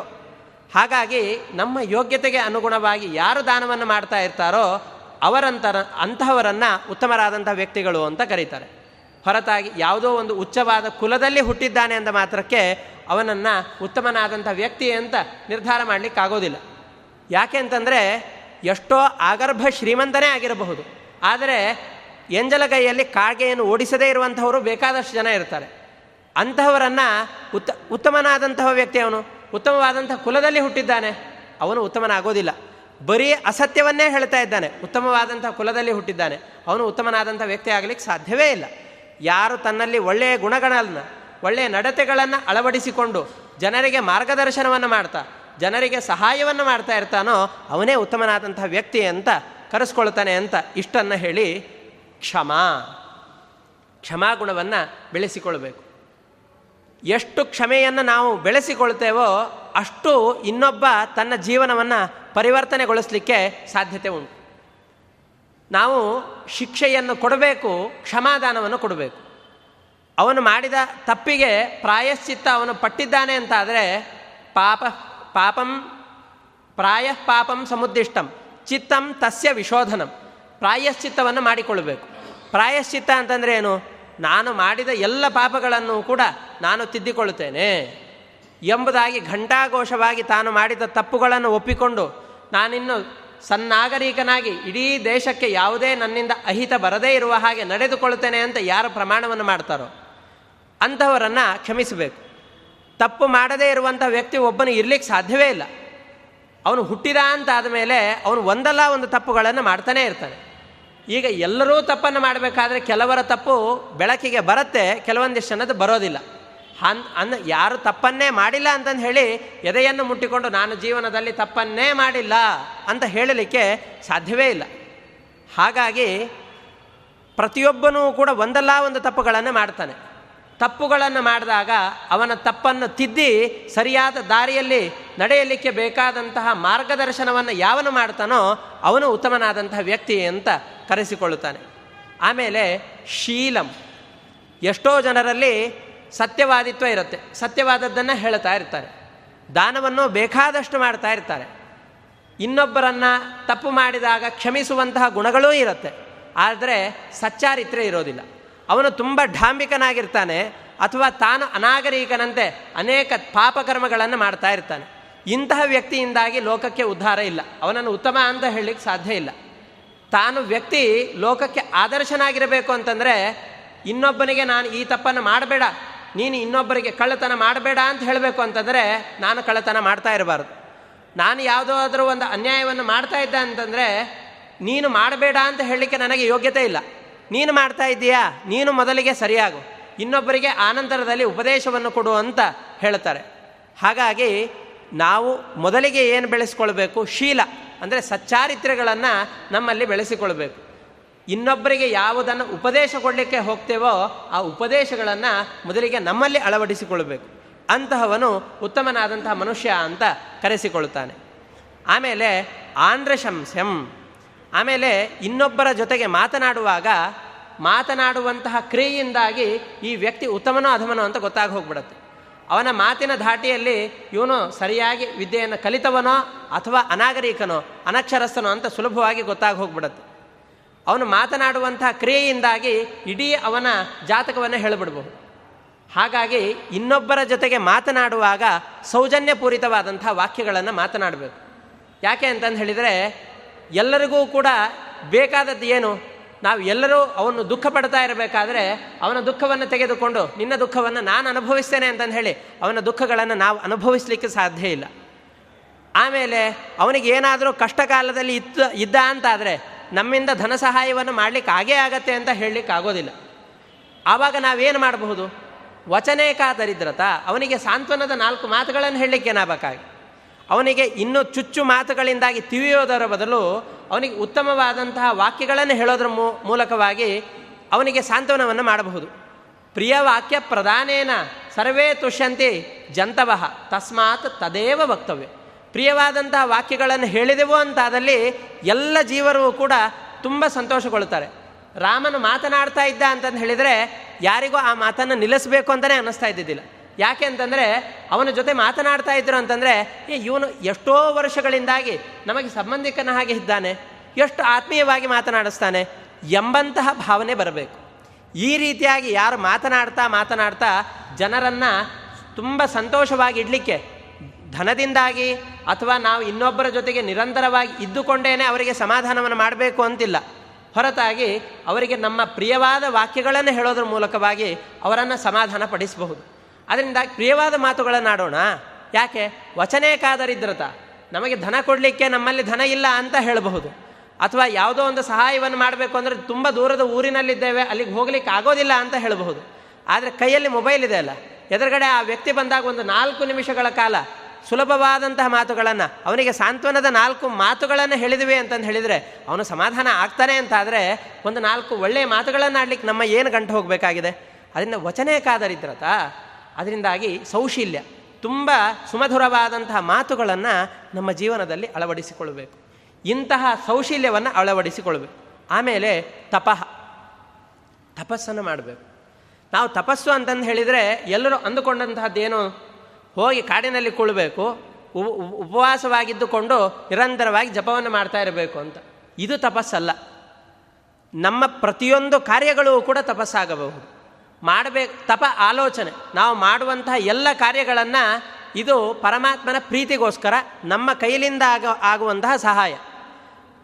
ಹಾಗಾಗಿ ನಮ್ಮ ಯೋಗ್ಯತೆಗೆ ಅನುಗುಣವಾಗಿ ಯಾರು ದಾನವನ್ನು ಮಾಡ್ತಾ ಇರ್ತಾರೋ ಅವರಂತರ, ಅಂತಹವರನ್ನು ಉತ್ತಮರಾದಂಥ ವ್ಯಕ್ತಿಗಳು ಅಂತ ಕರೀತಾರೆ. ಹೊರತಾಗಿ ಯಾವುದೋ ಒಂದು ಉಚ್ಚವಾದ ಕುಲದಲ್ಲಿ ಹುಟ್ಟಿದ್ದಾನೆ ಅಂದ ಮಾತ್ರಕ್ಕೆ ಅವನನ್ನು ಉತ್ತಮನಾದಂಥ ವ್ಯಕ್ತಿ ಅಂತ ನಿರ್ಧಾರ ಮಾಡಲಿಕ್ಕಾಗೋದಿಲ್ಲ. ಯಾಕೆ ಅಂತಂದರೆ ಎಷ್ಟೋ ಆಗರ್ಭ ಶ್ರೀಮಂತನೇ ಆಗಿರಬಹುದು. ಆದರೆ ಎಂಜಲಗೈಯಲ್ಲಿ ಕಾಗೆಯನ್ನು ಓಡಿಸದೇ ಇರುವಂಥವರು ಬೇಕಾದಷ್ಟು ಜನ ಇರ್ತಾರೆ. ಅಂತಹವರನ್ನು ಉತ್ತ, ಉತ್ತಮನಾದಂತಹ ವ್ಯಕ್ತಿ ಅವನು. ಉತ್ತಮವಾದಂಥ ಕುಲದಲ್ಲಿ ಹುಟ್ಟಿದ್ದಾನೆ. ಅವನು ಉತ್ತಮನಾಗೋದಿಲ್ಲ. ಬರೀ ಅಸತ್ಯವನ್ನೇ ಹೇಳ್ತಾ ಇದ್ದಾನೆ. ಉತ್ತಮವಾದಂಥ ಕುಲದಲ್ಲಿ ಹುಟ್ಟಿದ್ದಾನೆ. ಅವನು ಉತ್ತಮನಾದಂಥ ವ್ಯಕ್ತಿ ಆಗಲಿಕ್ಕೆ ಸಾಧ್ಯವೇ ಇಲ್ಲ. ಯಾರು ತನ್ನಲ್ಲಿ ಒಳ್ಳೆಯ ಗುಣಗಳನ್ನು, ಒಳ್ಳೆಯ ನಡತೆಗಳನ್ನು ಅಳವಡಿಸಿಕೊಂಡು ಜನರಿಗೆ ಮಾರ್ಗದರ್ಶನವನ್ನು ಮಾಡ್ತಾ, ಜನರಿಗೆ ಸಹಾಯವನ್ನು ಮಾಡ್ತಾ ಇರ್ತಾನೋ ಅವನೇ ಉತ್ತಮನಾದಂಥ ವ್ಯಕ್ತಿ ಅಂತ ಕರೆಸ್ಕೊಳ್ತಾನೆ ಅಂತ ಇಷ್ಟನ್ನು ಹೇಳಿ ಕ್ಷಮ ಕ್ಷಮಾಗುಣವನ್ನು ಬೆಳೆಸಿಕೊಳ್ಬೇಕು. ಎಷ್ಟು ಕ್ಷಮೆಯನ್ನು ನಾವು ಬೆಳೆಸಿಕೊಳ್ತೇವೋ ಅಷ್ಟು ಇನ್ನೊಬ್ಬ ತನ್ನ ಜೀವನವನ್ನು ಪರಿವರ್ತನೆಗೊಳಿಸಲಿಕ್ಕೆ ಸಾಧ್ಯತೆ ಉಂಟು. ನಾವು ಶಿಕ್ಷೆಯನ್ನು ಕೊಡಬೇಕು, ಕ್ಷಮಾದಾನವನ್ನು ಕೊಡಬೇಕು. ಅವನು ಮಾಡಿದ ತಪ್ಪಿಗೆ ಪ್ರಾಯಶ್ಚಿತ್ತ ಅವನು ಪಟ್ಟಿದ್ದಾನೆ ಅಂತಾದರೆ ಪಾಪ, ಪಾಪಂ, ಪ್ರಾಯ ಪಾಪಂ ಸಮುದ್ದಿಷ್ಟಂ. ಚಿತ್ತಂ ತಸ್ಯ ವಿಶೋಧನಂ. ಪ್ರಾಯಶ್ಚಿತ್ತವನ್ನು ಮಾಡಿಕೊಳ್ಳಬೇಕು. ಪ್ರಾಯಶ್ಚಿತ್ತ ಅಂತಂದರೆ ಏನು? ನಾನು ಮಾಡಿದ ಎಲ್ಲ ಪಾಪಗಳನ್ನು ಕೂಡ ನಾನು ತಿದ್ದಿಕೊಳ್ಳುತ್ತೇನೆ. ಎಂಬುದಾಗಿ ಘಂಟಾಘೋಷವಾಗಿ ತಾನು ಮಾಡಿದ ತಪ್ಪುಗಳನ್ನು ಒಪ್ಪಿಕೊಂಡು ನಾನಿನ್ನು ಸನ್ನಾಗರಿಕನಾಗಿ ಇಡೀ ದೇಶಕ್ಕೆ ಯಾವುದೇ ನನ್ನಿಂದ ಅಹಿತ ಬರದೇ ಇರುವ ಹಾಗೆ ನಡೆದುಕೊಳ್ಳುತ್ತೇನೆ ಅಂತ ಯಾರು ಪ್ರಮಾಣವನ್ನು ಮಾಡ್ತಾರೋ ಅಂಥವರನ್ನು ಕ್ಷಮಿಸಬೇಕು. ತಪ್ಪು ಮಾಡದೇ ಇರುವಂಥ ವ್ಯಕ್ತಿ ಒಬ್ಬನು ಇರಲಿಕ್ಕೆ ಸಾಧ್ಯವೇ ಇಲ್ಲ. ಅವನು ಹುಟ್ಟಿದ ಅಂತ ಆದಮೇಲೆ ಅವನು ಒಂದಲ್ಲ ಒಂದು ತಪ್ಪುಗಳನ್ನು ಮಾಡ್ತಾನೇ ಇರ್ತಾನೆ. ಈಗ ಎಲ್ಲರೂ ತಪ್ಪನ್ನು ಮಾಡಬೇಕಾದ್ರೆ ಕೆಲವರ ತಪ್ಪು ಬೆಳಕಿಗೆ ಬರುತ್ತೆ, ಕೆಲವೊಂದಿಷ್ಟು ಅನ್ನೋದು ಬರೋದಿಲ್ಲ. ಹನ್ ಅನ್ನ ಯಾರು ತಪ್ಪನ್ನೇ ಮಾಡಿಲ್ಲ ಅಂತಂದು ಹೇಳಿ ಎದೆಯನ್ನು ಮುಟ್ಟಿಕೊಂಡು ನಾನು ಜೀವನದಲ್ಲಿ ತಪ್ಪನ್ನೇ ಮಾಡಿಲ್ಲ ಅಂತ ಹೇಳಲಿಕ್ಕೆ ಸಾಧ್ಯವೇ ಇಲ್ಲ. ಹಾಗಾಗಿ ಪ್ರತಿಯೊಬ್ಬನೂ ಕೂಡ ಒಂದಲ್ಲ ಒಂದು ತಪ್ಪುಗಳನ್ನು ಮಾಡ್ತಾನೆ. ತಪ್ಪುಗಳನ್ನು ಮಾಡಿದಾಗ ಅವನ ತಪ್ಪನ್ನು ತಿದ್ದಿ ಸರಿಯಾದ ದಾರಿಯಲ್ಲಿ ನಡೆಯಲಿಕ್ಕೆ ಬೇಕಾದಂತಹ ಮಾರ್ಗದರ್ಶನವನ್ನು ಯಾವನು ಮಾಡ್ತಾನೋ ಅವನು ಉತ್ತಮನಾದಂತಹ ವ್ಯಕ್ತಿ ಅಂತ ಕರೆಸಿಕೊಳ್ಳುತ್ತಾನೆ. ಆಮೇಲೆ ಶೀಲಂ. ಎಷ್ಟೋ ಜನರಲ್ಲಿ ಸತ್ಯವಾದಿತ್ವ ಇರುತ್ತೆ. ಸತ್ಯವಾದದ್ದನ್ನು ಹೇಳ್ತಾ ಇರ್ತಾರೆ. ದಾನವನ್ನು ಬೇಕಾದಷ್ಟು ಮಾಡ್ತಾ ಇರ್ತಾರೆ. ಇನ್ನೊಬ್ಬರನ್ನು ತಪ್ಪು ಮಾಡಿದಾಗ ಕ್ಷಮಿಸುವಂತಹ ಗುಣಗಳೂ ಇರುತ್ತೆ. ಆದರೆ ಸಚ್ಚಾರಿತ್ರೆ ಇರೋದಿಲ್ಲ. ಅವನು ತುಂಬ ಢಾಂಬಿಕನಾಗಿರ್ತಾನೆ ಅಥವಾ ತಾನು ಅನಾಗರಿಕನಂತೆ ಅನೇಕ ಪಾಪಕರ್ಮಗಳನ್ನು ಮಾಡ್ತಾ ಇರ್ತಾನೆ. ಇಂತಹ ವ್ಯಕ್ತಿಯಿಂದಾಗಿ ಲೋಕಕ್ಕೆ ಉದ್ಧಾರ ಇಲ್ಲ. ಅವನನ್ನು ಉತ್ತಮ ಅಂತ ಹೇಳಲಿಕ್ಕೆ ಸಾಧ್ಯ ಇಲ್ಲ. ತಾನು ವ್ಯಕ್ತಿ ಲೋಕಕ್ಕೆ ಆದರ್ಶನಾಗಿರಬೇಕು ಅಂತಂದರೆ ಇನ್ನೊಬ್ಬನಿಗೆ ನಾನು ಈ ತಪ್ಪನ್ನು ಮಾಡಬೇಡ, ನೀನು ಇನ್ನೊಬ್ಬರಿಗೆ ಕಳ್ಳತನ ಮಾಡಬೇಡ ಅಂತ ಹೇಳಬೇಕು ಅಂತಂದರೆ ನಾನು ಕಳ್ಳತನ ಮಾಡ್ತಾ ಇರಬಾರ್ದು. ನಾನು ಯಾವುದಾದ್ರೂ ಒಂದು ಅನ್ಯಾಯವನ್ನು ಮಾಡ್ತಾ ಇದ್ದೆ ಅಂತಂದರೆ ನೀನು ಮಾಡಬೇಡ ಅಂತ ಹೇಳಲಿಕ್ಕೆ ನನಗೆ ಯೋಗ್ಯತೆ ಇಲ್ಲ. ನೀನು ಮಾಡ್ತಾ ಇದ್ದೀಯಾ? ನೀನು ಮೊದಲಿಗೆ ಸರಿಯಾಗು. ಇನ್ನೊಬ್ಬರಿಗೆ ಆನಂತರದಲ್ಲಿ ಉಪದೇಶವನ್ನು ಕೊಡು ಅಂತ ಹೇಳ್ತಾರೆ. ಹಾಗಾಗಿ ನಾವು ಮೊದಲಿಗೆ ಏನು ಬೆಳೆಸ್ಕೊಳ್ಬೇಕು? ಶೀಲ, ಅಂದರೆ ಸಚ್ಚಾರಿತ್ರ್ಯಗಳನ್ನು ನಮ್ಮಲ್ಲಿ ಬೆಳೆಸಿಕೊಳ್ಬೇಕು. ಇನ್ನೊಬ್ಬರಿಗೆ ಯಾವುದನ್ನು ಉಪದೇಶ ಕೊಡಲಿಕ್ಕೆ ಹೋಗ್ತೇವೋ ಆ ಉಪದೇಶಗಳನ್ನು ಮೊದಲಿಗೆ ನಮ್ಮಲ್ಲಿ ಅಳವಡಿಸಿಕೊಳ್ಬೇಕು. ಅಂತಹವನು ಉತ್ತಮನಾದಂತಹ ಮನುಷ್ಯ ಅಂತ ಕರೆಸಿಕೊಳ್ಳುತ್ತಾನೆ ಆಮೇಲೆ ಆಂಧ್ರಶಂಸ್ಯಂ ಆಮೇಲೆ ಇನ್ನೊಬ್ಬರ ಜೊತೆಗೆ ಮಾತನಾಡುವಾಗ ಮಾತನಾಡುವಂತಹ ಕ್ರಿಯೆಯಿಂದಾಗಿ ಈ ವ್ಯಕ್ತಿ ಉತ್ತಮನೋ ಅಧಮನೋ ಅಂತ ಗೊತ್ತಾಗಿ ಹೋಗ್ಬಿಡುತ್ತೆ. ಅವನ ಮಾತಿನ ಧಾಟಿಯಲ್ಲಿ ಇವನು ಸರಿಯಾಗಿ ವಿದ್ಯೆಯನ್ನು ಕಲಿತವನೋ ಅಥವಾ ಅನಾಗರಿಕನೋ, ಅನಕ್ಷರಸ್ಥನೋ ಅಂತ ಸುಲಭವಾಗಿ ಗೊತ್ತಾಗಿ ಹೋಗ್ಬಿಡುತ್ತೆ. ಅವನು ಮಾತನಾಡುವಂತಹ ಕ್ರಿಯೆಯಿಂದಾಗಿ ಇಡೀ ಅವನ ಜಾತಕವನ್ನು ಹೇಳಿಬಿಡ್ಬಹುದು. ಹಾಗಾಗಿ ಇನ್ನೊಬ್ಬರ ಜೊತೆಗೆ ಮಾತನಾಡುವಾಗ ಸೌಜನ್ಯಪೂರಿತವಾದಂಥ ವಾಕ್ಯಗಳನ್ನು ಮಾತನಾಡಬೇಕು. ಯಾಕೆ ಅಂತಂದು ಹೇಳಿದರೆ ಎಲ್ಲರಿಗೂ ಕೂಡ ಬೇಕಾದದ್ದು ಏನು? ನಾವು ಎಲ್ಲರೂ ಅವನು ದುಃಖ ಪಡ್ತಾ ಇರಬೇಕಾದ್ರೆ ಅವನ ದುಃಖವನ್ನು ತೆಗೆದುಕೊಂಡು, ನಿನ್ನ ದುಃಖವನ್ನು ನಾನು ಅನುಭವಿಸ್ತೇನೆ ಅಂತಂದು ಹೇಳಿ, ಅವನ ದುಃಖಗಳನ್ನು ನಾವು ಅನುಭವಿಸಲಿಕ್ಕೆ ಸಾಧ್ಯ ಇಲ್ಲ. ಆಮೇಲೆ ಅವನಿಗೆ ಏನಾದರೂ ಕಷ್ಟ ಕಾಲದಲ್ಲಿ ಇತ್ತು ಇದ್ದ ಅಂತಾದರೆ ನಮ್ಮಿಂದ ಧನ ಸಹಾಯವನ್ನು ಮಾಡಲಿಕ್ಕೆ ಆಗೇ ಆಗತ್ತೆ ಅಂತ ಹೇಳಲಿಕ್ಕೆ ಆಗೋದಿಲ್ಲ. ಆವಾಗ ನಾವೇನು ಮಾಡಬಹುದು? ವಚನೇಕಾದರಿದ್ರತ, ಅವನಿಗೆ ಸಾಂತ್ವನದ ನಾಲ್ಕು ಮಾತುಗಳನ್ನು ಹೇಳಲಿಕ್ಕೆ ಏನಾಗಬೇಕಾಗಿ? ಅವನಿಗೆ ಇನ್ನೂ ಚುಚ್ಚು ಮಾತುಗಳಿಂದಾಗಿ ತಿವಿಯೋದರ ಬದಲು ಅವನಿಗೆ ಉತ್ತಮವಾದಂತಹ ವಾಕ್ಯಗಳನ್ನು ಹೇಳೋದ್ರ ಮೂಲಕವಾಗಿ ಅವನಿಗೆ ಸಾಂತ್ವನವನ್ನು ಮಾಡಬಹುದು. ಪ್ರಿಯ ವಾಕ್ಯ ಪ್ರಧಾನೇನ ಸರ್ವೇ ತುಷ್ಯಂತಿ ಜಂತವಃ ತಸ್ಮಾತ್ ತದೇವ ವಕ್ತವ್ಯ. ಪ್ರಿಯವಾದಂತಹ ವಾಕ್ಯಗಳನ್ನು ಹೇಳಿದೆವು ಅಂತಾದಲ್ಲಿ ಎಲ್ಲ ಜೀವರು ಕೂಡ ತುಂಬ ಸಂತೋಷಗೊಳ್ಳುತ್ತಾರೆ. ರಾಮನು ಮಾತನಾಡ್ತಾ ಇದ್ದ ಅಂತಂದು ಹೇಳಿದರೆ ಯಾರಿಗೂ ಆ ಮಾತನ್ನು ನಿಲ್ಲಿಸಬೇಕು ಅಂತಲೇ ಅನ್ನಿಸ್ತಾ ಇದ್ದಿದ್ದಿಲ್ಲ. ಯಾಕೆ ಅಂತಂದರೆ ಅವನ ಜೊತೆ ಮಾತನಾಡ್ತಾ ಇದ್ರು ಅಂತಂದರೆ, ಏ, ಇವನು ಎಷ್ಟೋ ವರ್ಷಗಳಿಂದಾಗಿ ನಮಗೆ ಸಂಬಂಧಿಕನ ಹಾಗೆ ಇದ್ದಾನೆ, ಎಷ್ಟು ಆತ್ಮೀಯವಾಗಿ ಮಾತನಾಡಿಸ್ತಾನೆ ಎಂಬಂತಹ ಭಾವನೆ ಬರಬೇಕು. ಈ ರೀತಿಯಾಗಿ ಯಾರು ಮಾತನಾಡ್ತಾ ಮಾತನಾಡ್ತಾ ಜನರನ್ನು ತುಂಬ ಸಂತೋಷವಾಗಿ ಇಡಲಿಕ್ಕೆ, ಧನದಿಂದಾಗಿ ಅಥವಾ ನಾವು ಇನ್ನೊಬ್ಬರ ಜೊತೆಗೆ ನಿರಂತರವಾಗಿ ಇದ್ದುಕೊಂಡೇನೆ ಅವರಿಗೆ ಸಮಾಧಾನವನ್ನು ಮಾಡಬೇಕು ಅಂತಿಲ್ಲ. ಹೊರತಾಗಿ ಅವರಿಗೆ ನಮ್ಮ ಪ್ರಿಯವಾದ ವಾಕ್ಯಗಳನ್ನು ಹೇಳೋದ್ರ ಮೂಲಕವಾಗಿ ಅವರನ್ನು ಸಮಾಧಾನ ಪಡಿಸಬಹುದು ಅದರಿಂದ ಪ್ರಿಯವಾದ ಮಾತುಗಳನ್ನು ಆಡೋಣ ಯಾಕೆ? ವಚನೇಕಾದರಿದ್ರತ ನಮಗೆ ಧನ ಕೊಡಲಿಕ್ಕೆ ನಮ್ಮಲ್ಲಿ ಧನ ಇಲ್ಲ ಅಂತ ಹೇಳಬಹುದು. ಅಥವಾ ಯಾವುದೋ ಒಂದು ಸಹಾಯವನ್ನು ಮಾಡಬೇಕು ಅಂದರೆ ತುಂಬ ದೂರದ ಊರಿನಲ್ಲಿದ್ದೇವೆ, ಅಲ್ಲಿಗೆ ಹೋಗ್ಲಿಕ್ಕೆ ಆಗೋದಿಲ್ಲ ಅಂತ ಹೇಳಬಹುದು. ಆದರೆ ಕೈಯಲ್ಲಿ ಮೊಬೈಲ್ ಇದೆ ಅಲ್ಲ. ಎದುರುಗಡೆ ಆ ವ್ಯಕ್ತಿ ಬಂದಾಗ ಒಂದು ನಾಲ್ಕು ನಿಮಿಷಗಳ ಕಾಲ ಸುಲಭವಾದಂತಹ ಮಾತುಗಳನ್ನು, ಅವನಿಗೆ ಸಾಂತ್ವನದ ನಾಲ್ಕು ಮಾತುಗಳನ್ನು ಹೇಳಿದ್ವಿ ಅಂತಂದು ಹೇಳಿದರೆ ಅವನು ಸಮಾಧಾನ ಆಗ್ತಾನೆ ಅಂತಾದರೆ ಒಂದು ನಾಲ್ಕು ಒಳ್ಳೆಯ ಮಾತುಗಳನ್ನು ಆಡಲಿಕ್ಕೆ ನಮ್ಮ ಏನು ಗಂಟು ಹೋಗಬೇಕಾಗಿದೆ? ಅದರಿಂದ ವಚನೇಕಾದರಿದ್ರತ ಅದರಿಂದಾಗಿ ಸೌಶೀಲ್ಯ ತುಂಬ ಸುಮಧುರವಾದಂತಹ ಮಾತುಗಳನ್ನು ನಮ್ಮ ಜೀವನದಲ್ಲಿ ಅಳವಡಿಸಿಕೊಳ್ಳಬೇಕು. ಇಂತಹ ಸೌಶೀಲ್ಯವನ್ನು ಅಳವಡಿಸಿಕೊಳ್ಬೇಕು ಆಮೇಲೆ ತಪಃ, ತಪಸ್ಸನ್ನು ಮಾಡಬೇಕು. ನಾವು ತಪಸ್ಸು ಅಂತಂದು ಹೇಳಿದರೆ ಎಲ್ಲರೂ ಅಂದುಕೊಂಡಂತಹದ್ದೇನು? ಹೋಗಿ ಕಾಡಿನಲ್ಲಿ ಕುಳಬೇಕು ಉಪವಾಸವಾಗಿದ್ದುಕೊಂಡು ನಿರಂತರವಾಗಿ ಜಪವನ್ನು ಮಾಡ್ತಾ ಇರಬೇಕು ಅಂತ. ಇದು ತಪಸ್ಸಲ್ಲ. ನಮ್ಮ ಪ್ರತಿಯೊಂದು ಕಾರ್ಯಗಳು ಕೂಡ ತಪಸ್ಸಾಗಬಹುದು. ಮಾಡಬೇಕು, ತಪ ಆಲೋಚನೆ. ನಾವು ಮಾಡುವಂತಹ ಎಲ್ಲ ಕಾರ್ಯಗಳನ್ನು ಇದು ಪರಮಾತ್ಮನ ಪ್ರೀತಿಗೋಸ್ಕರ, ನಮ್ಮ ಕೈಲಿಂದ ಆಗ, ಆಗುವಂತಹ ಸಹಾಯ.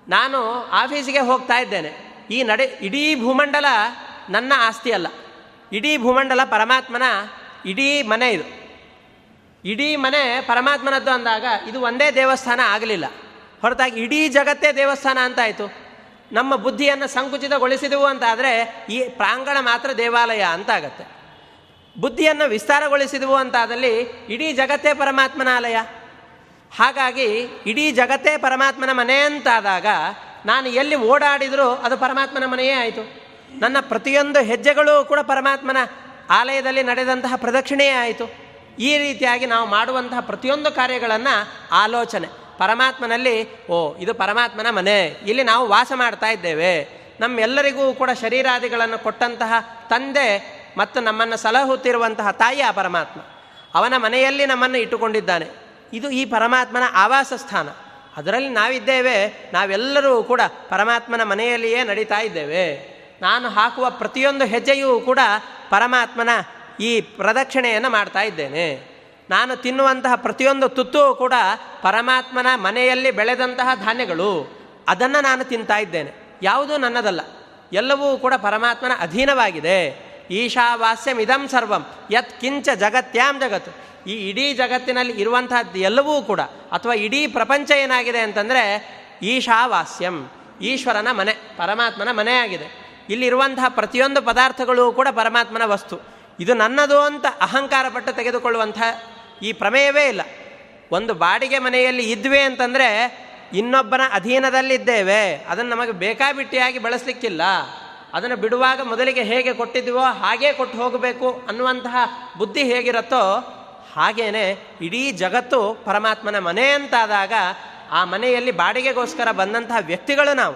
ನಾನು ಆಫೀಸಿಗೆ ಹೋಗ್ತಾ ಇದ್ದೇನೆ. ಈ ನಡೆ, ಇಡೀ ಭೂಮಂಡಲ ನನ್ನ ಆಸ್ತಿ ಅಲ್ಲ. ಇಡೀ ಭೂಮಂಡಲ ಪರಮಾತ್ಮನ, ಇಡೀ ಮನೆ ಇದು. ಇಡೀ ಮನೆ ಪರಮಾತ್ಮನದ್ದು ಅಂದಾಗ ಇದು ಒಂದೇ ದೇವಸ್ಥಾನ ಆಗಲಿಲ್ಲ. ಹೊರತಾಗಿ ಇಡೀ ಜಗತ್ತೇ ದೇವಸ್ಥಾನ ಅಂತಾಯಿತು ನಮ್ಮ ಬುದ್ಧಿಯನ್ನು ಸಂಕುಚಿತಗೊಳಿಸಿದೆವು ಅಂತಾದರೆ ಈ ಪ್ರಾಂಗಣ ಮಾತ್ರ ದೇವಾಲಯ ಅಂತ ಆಗತ್ತೆ ಬುದ್ಧಿಯನ್ನು ವಿಸ್ತಾರಗೊಳಿಸಿದವು ಅಂತಾದಲ್ಲಿ ಇಡೀ ಜಗತ್ತೇ ಪರಮಾತ್ಮನ ಆಲಯ ಹಾಗಾಗಿ ಇಡೀ ಜಗತ್ತೇ ಪರಮಾತ್ಮನ ಮನೆ ಅಂತಾದಾಗ ನಾನು ಎಲ್ಲಿ ಓಡಾಡಿದರೂ ಅದು ಪರಮಾತ್ಮನ ಮನೆಯೇ ಆಯಿತು. ನನ್ನ ಪ್ರತಿಯೊಂದು ಹೆಜ್ಜೆಗಳು ಕೂಡ ಪರಮಾತ್ಮನ ಆಲಯದಲ್ಲಿ ನಡೆದಂತಹ ಪ್ರದಕ್ಷಿಣೆಯೇ ಆಯಿತು. ಈ ರೀತಿಯಾಗಿ ನಾವು ಮಾಡುವಂತಹ ಪ್ರತಿಯೊಂದು ಕಾರ್ಯಗಳನ್ನು ಆಲೋಚನೆ. ಪರಮಾತ್ಮನಲ್ಲಿ, ಓ, ಇದು ಪರಮಾತ್ಮನ ಮನೆ. ಇಲ್ಲಿ ನಾವು ವಾಸ ಮಾಡ್ತಾ ಇದ್ದೇವೆ. ನಮ್ಮೆಲ್ಲರಿಗೂ ಕೂಡ ಶರೀರಾದಿಗಳನ್ನು ಕೊಟ್ಟಂತಹ ತಂದೆ ಮತ್ತು ನಮ್ಮನ್ನು ಸಲಹುತ್ತಿರುವಂತಹ ತಾಯಿ ಆ ಪರಮಾತ್ಮ. ಅವನ ಮನೆಯಲ್ಲಿ ನಮ್ಮನ್ನು ಇಟ್ಟುಕೊಂಡಿದ್ದಾನೆ. ಇದು ಈ ಪರಮಾತ್ಮನ ಆವಾಸ ಸ್ಥಾನ. ಅದರಲ್ಲಿ ನಾವಿದ್ದೇವೆ. ನಾವೆಲ್ಲರೂ ಕೂಡ ಪರಮಾತ್ಮನ ಮನೆಯಲ್ಲಿಯೇ ನಡೀತಾ ಇದ್ದೇವೆ. ನಾನು ಹಾಕುವ ಪ್ರತಿಯೊಂದು ಹೆಜ್ಜೆಯೂ ಕೂಡ ಪರಮಾತ್ಮನ ಈ ಪ್ರದಕ್ಷಿಣೆಯನ್ನು ಮಾಡ್ತಾ ಇದ್ದೇನೆ. ನಾನು ತಿನ್ನುವಂತಹ ಪ್ರತಿಯೊಂದು ತುತ್ತು ಕೂಡ ಪರಮಾತ್ಮನ ಮನೆಯಲ್ಲಿ ಬೆಳೆದಂತಹ ಧಾನ್ಯಗಳು. ಅದನ್ನು ನಾನು ತಿಂತಾ ಇದ್ದೇನೆ. ಯಾವುದೂ ನನ್ನದಲ್ಲ. ಎಲ್ಲವೂ ಕೂಡ ಪರಮಾತ್ಮನ ಅಧೀನವಾಗಿದೆ. ಈಶಾವಾಸ್ಯಮಿದಂ ಸರ್ವಂ. ಯತ್ ಕಿಂಚ ಜಗತ್ಯಾಂ ಜಗತ್ತು ಈ ಇಡೀ ಜಗತ್ತಿನಲ್ಲಿ ಇರುವಂತಹದ್ದು ಎಲ್ಲವೂ ಕೂಡ, ಅಥವಾ ಇಡೀ ಪ್ರಪಂಚ ಏನಾಗಿದೆ ಅಂತಂದರೆ ಈಶಾವಾಸ್ಯಂ. ಈಶ್ವರನ ಮನೆ, ಪರಮಾತ್ಮನ ಮನೆಯಾಗಿದೆ. ಇಲ್ಲಿರುವಂತಹ ಪ್ರತಿಯೊಂದು ಪದಾರ್ಥಗಳು ಕೂಡ ಪರಮಾತ್ಮನ ವಸ್ತು. ಇದು ನನ್ನದು ಅಂತ ಅಹಂಕಾರ ಪಟ್ಟು ಈ ಪ್ರಮೇಯವೇ ಇಲ್ಲ. ಒಂದು ಬಾಡಿಗೆ ಮನೆಯಲ್ಲಿ ಇದ್ವಿ ಅಂತಂದರೆ ಇನ್ನೊಬ್ಬನ ಅಧೀನದಲ್ಲಿದ್ದೇವೆ. ಅದನ್ನು ನಮಗೆ ಬೇಕಾಬಿಟ್ಟಿಯಾಗಿ ಬಳಸಲಿಕ್ಕಿಲ್ಲ. ಅದನ್ನು ಬಿಡುವಾಗ ಮೊದಲಿಗೆ ಹೇಗೆ ಕೊಟ್ಟಿದ್ದೀವೋ ಹಾಗೇ ಕೊಟ್ಟು ಹೋಗಬೇಕು ಅನ್ನುವಂತಹ ಬುದ್ಧಿ ಹೇಗಿರುತ್ತೋ ಹಾಗೇನೆ ಇಡೀ ಜಗತ್ತು ಪರಮಾತ್ಮನ ಮನೆ ಅಂತಾದಾಗ ಆ ಮನೆಯಲ್ಲಿ ಬಾಡಿಗೆಗೋಸ್ಕರ ಬಂದಂತಹ ವ್ಯಕ್ತಿಗಳು ನಾವು.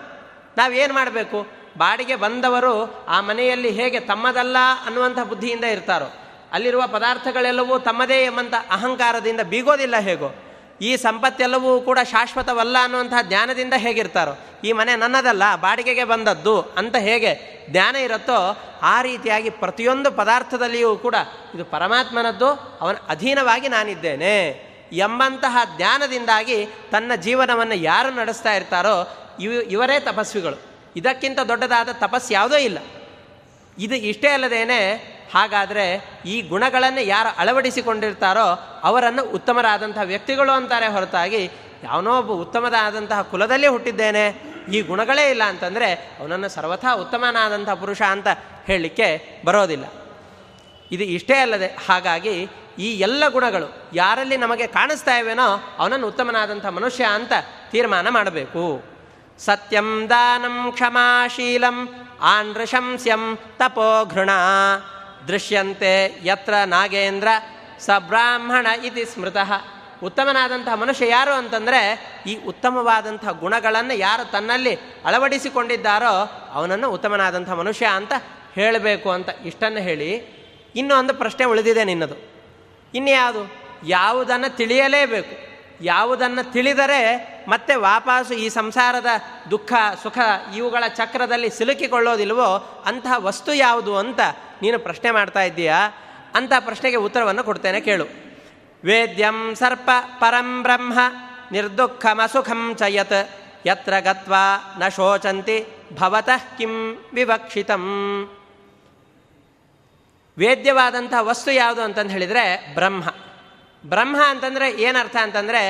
ನಾವೇನು ಮಾಡಬೇಕು? ಬಾಡಿಗೆ ಬಂದವರು ಆ ಮನೆಯಲ್ಲಿ ಹೇಗೆ ತಮ್ಮದಲ್ಲ ಅನ್ನುವಂಥ ಬುದ್ಧಿಯಿಂದ ಇರ್ತಾರೋ. ಅಲ್ಲಿರುವ ಪದಾರ್ಥಗಳೆಲ್ಲವೂ ತಮ್ಮದೇ ಎಂಬಂಥ ಅಹಂಕಾರದಿಂದ ಬೀಗೋದಿಲ್ಲ ಹೇಗೋ? ಈ ಸಂಪತ್ತೆಲ್ಲವೂ ಕೂಡ ಶಾಶ್ವತವಲ್ಲ ಅನ್ನುವಂಥ ಜ್ಞಾನದಿಂದ ಹೇಗಿರ್ತಾರೋ? ಈ ಮನೆ ನನ್ನದಲ್ಲ, ಬಾಡಿಗೆಗೆ ಬಂದದ್ದು ಅಂತ ಹೇಗೆ ಜ್ಞಾನ ಇರುತ್ತೋ, ಆ ರೀತಿಯಾಗಿ ಪ್ರತಿಯೊಂದು ಪದಾರ್ಥದಲ್ಲಿಯೂ ಕೂಡ ಇದು ಪರಮಾತ್ಮನದ್ದು, ಅವನ ಅಧೀನವಾಗಿ ನಾನಿದ್ದೇನೆ ಎಂಬಂತಹ ಜ್ಞಾನದಿಂದಾಗಿ ತನ್ನ ಜೀವನವನ್ನು ಯಾರು ನಡೆಸ್ತಾ ಇರ್ತಾರೋ, ಇವು ಇವರೇ ತಪಸ್ವಿಗಳು. ಇದಕ್ಕಿಂತ ದೊಡ್ಡದಾದ ತಪಸ್ಸು ಯಾವುದೂ ಇಲ್ಲ. ಇದು ಇಷ್ಟೇ ಅಲ್ಲದೇನೆ ಹಾಗಾದರೆ ಈ ಗುಣಗಳನ್ನು ಯಾರು ಅಳವಡಿಸಿಕೊಂಡಿರ್ತಾರೋ ಅವರನ್ನು ಉತ್ತಮರಾದಂತಹ ವ್ಯಕ್ತಿಗಳು ಅಂತಾರೆ ಹೊರತಾಗಿ, ಯಾವನೋ ಒಬ್ಬ ಉತ್ತಮದಾದಂತಹ ಕುಲದಲ್ಲಿ ಹುಟ್ಟಿದ್ದೇನೆ, ಈ ಗುಣಗಳೇ ಇಲ್ಲ ಅಂತಂದರೆ ಅವನನ್ನು ಸರ್ವಥಾ ಉತ್ತಮನಾದಂಥ ಪುರುಷ ಅಂತ ಹೇಳಲಿಕ್ಕೆ ಬರೋದಿಲ್ಲ. ಇದು ಇಷ್ಟೇ ಅಲ್ಲದೆ, ಹಾಗಾಗಿ ಈ ಎಲ್ಲ ಗುಣಗಳು ಯಾರಲ್ಲಿ ನಮಗೆ ಕಾಣಿಸ್ತಾ ಇವೆನೋ ಅವನನ್ನು ಉತ್ತಮನಾದಂಥ ಮನುಷ್ಯ ಅಂತ ತೀರ್ಮಾನ ಮಾಡಬೇಕು. ಸತ್ಯಂ ದಾನಂ ಕ್ಷಮಾಶೀಲಂ ಆನೃಶಂಸ್ಯಂ ತಪೋಘೃಣ ದೃಶ್ಯಂತೆ ಯತ್ರ ನಾಗೇಂದ್ರ ಸ ಬ್ರಾಹ್ಮಣ ಇತಿ ಸ್ಮೃತಃ. ಉತ್ತಮನಾದಂತಹ ಮನುಷ್ಯ ಯಾರು ಅಂತಂದರೆ ಈ ಉತ್ತಮವಾದಂತಹ ಗುಣಗಳನ್ನು ಯಾರು ತನ್ನಲ್ಲಿ ಅಳವಡಿಸಿಕೊಂಡಿದ್ದಾರೋ ಅವನನ್ನು ಉತ್ತಮನಾದಂಥ ಮನುಷ್ಯ ಅಂತ ಹೇಳಬೇಕು ಅಂತ ಇಷ್ಟನ್ನು ಹೇಳಿ ಇನ್ನೂ ಒಂದು ಪ್ರಶ್ನೆ ಉಳಿದಿದೆ ನಿನ್ನದು. ಇನ್ಯಾವುದು? ಯಾವುದನ್ನು ತಿಳಿಯಲೇಬೇಕು. ಯಾವುದನ್ನು ತಿಳಿದರೆ ಮತ್ತೆ ವಾಪಸ್ಸು ಈ ಸಂಸಾರದ ದುಃಖ ಸುಖ ಇವುಗಳ ಚಕ್ರದಲ್ಲಿ ಸಿಲುಕಿಕೊಳ್ಳೋದಿಲ್ವೋ ಅಂತಹ ವಸ್ತು ಯಾವುದು ಅಂತ ನೀನು ಪ್ರಶ್ನೆ ಮಾಡ್ತಾ ಇದ್ದೀಯಾ? ಅಂತ ಪ್ರಶ್ನೆಗೆ ಉತ್ತರವನ್ನು ಕೊಡ್ತೇನೆ, ಕೇಳು. ವೇದ್ಯಂ ಸರ್ಪ ಪರಂ ಬ್ರಹ್ಮ ನಿರ್ದುಃಖಮಸುಖಂ ಚಯತ್ ಯತ್ರ ಗತ್ವಾ ನ ಶೋಚಂತಿ ಭವತಃ ಕಿಂ ವಿವಕ್ಷಿತಂ. ವೇದ್ಯವಾದಂಥ ವಸ್ತು ಯಾವುದು ಅಂತಂದು ಹೇಳಿದರೆ ಬ್ರಹ್ಮ. ಬ್ರಹ್ಮ ಅಂತಂದರೆ ಏನರ್ಥ ಅಂತಂದರೆ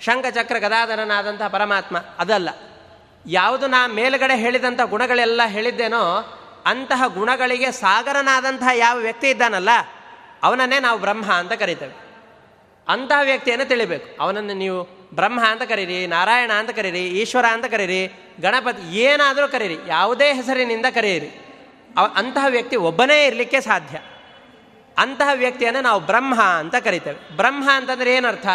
ಶಂಖಚಕ್ರ ಗದಾಧರನಾದಂಥ ಪರಮಾತ್ಮ, ಅದಲ್ಲ. ಯಾವುದು ನಾ ಮೇಲುಗಡೆ ಹೇಳಿದಂಥ ಗುಣಗಳೆಲ್ಲ ಹೇಳಿದ್ದೇನೋ ಅಂತಹ ಗುಣಗಳಿಗೆ ಸಾಗರನಾದಂತಹ ಯಾವ ವ್ಯಕ್ತಿ ಇದ್ದಾನಲ್ಲ, ಅವನನ್ನೇ ನಾವು ಬ್ರಹ್ಮ ಅಂತ ಕರಿತೇವೆ. ಅಂತಹ ವ್ಯಕ್ತಿಯನ್ನು ತಿಳಿಬೇಕು. ಅವನನ್ನು ನೀವು ಬ್ರಹ್ಮ ಅಂತ ಕರೀರಿ, ನಾರಾಯಣ ಅಂತ ಕರೀರಿ, ಈಶ್ವರ ಅಂತ ಕರೀರಿ, ಗಣಪತಿ ಏನಾದರೂ ಕರೀರಿ, ಯಾವುದೇ ಹೆಸರಿನಿಂದ ಕರೆಯಿರಿ ಅವ, ಅಂತಹ ವ್ಯಕ್ತಿ ಒಬ್ಬನೇ ಇರಲಿಕ್ಕೆ ಸಾಧ್ಯ. ಅಂತಹ ವ್ಯಕ್ತಿಯನ್ನು ನಾವು ಬ್ರಹ್ಮ ಅಂತ ಕರಿತೇವೆ. ಬ್ರಹ್ಮ ಅಂತಂದರೆ ಏನರ್ಥ?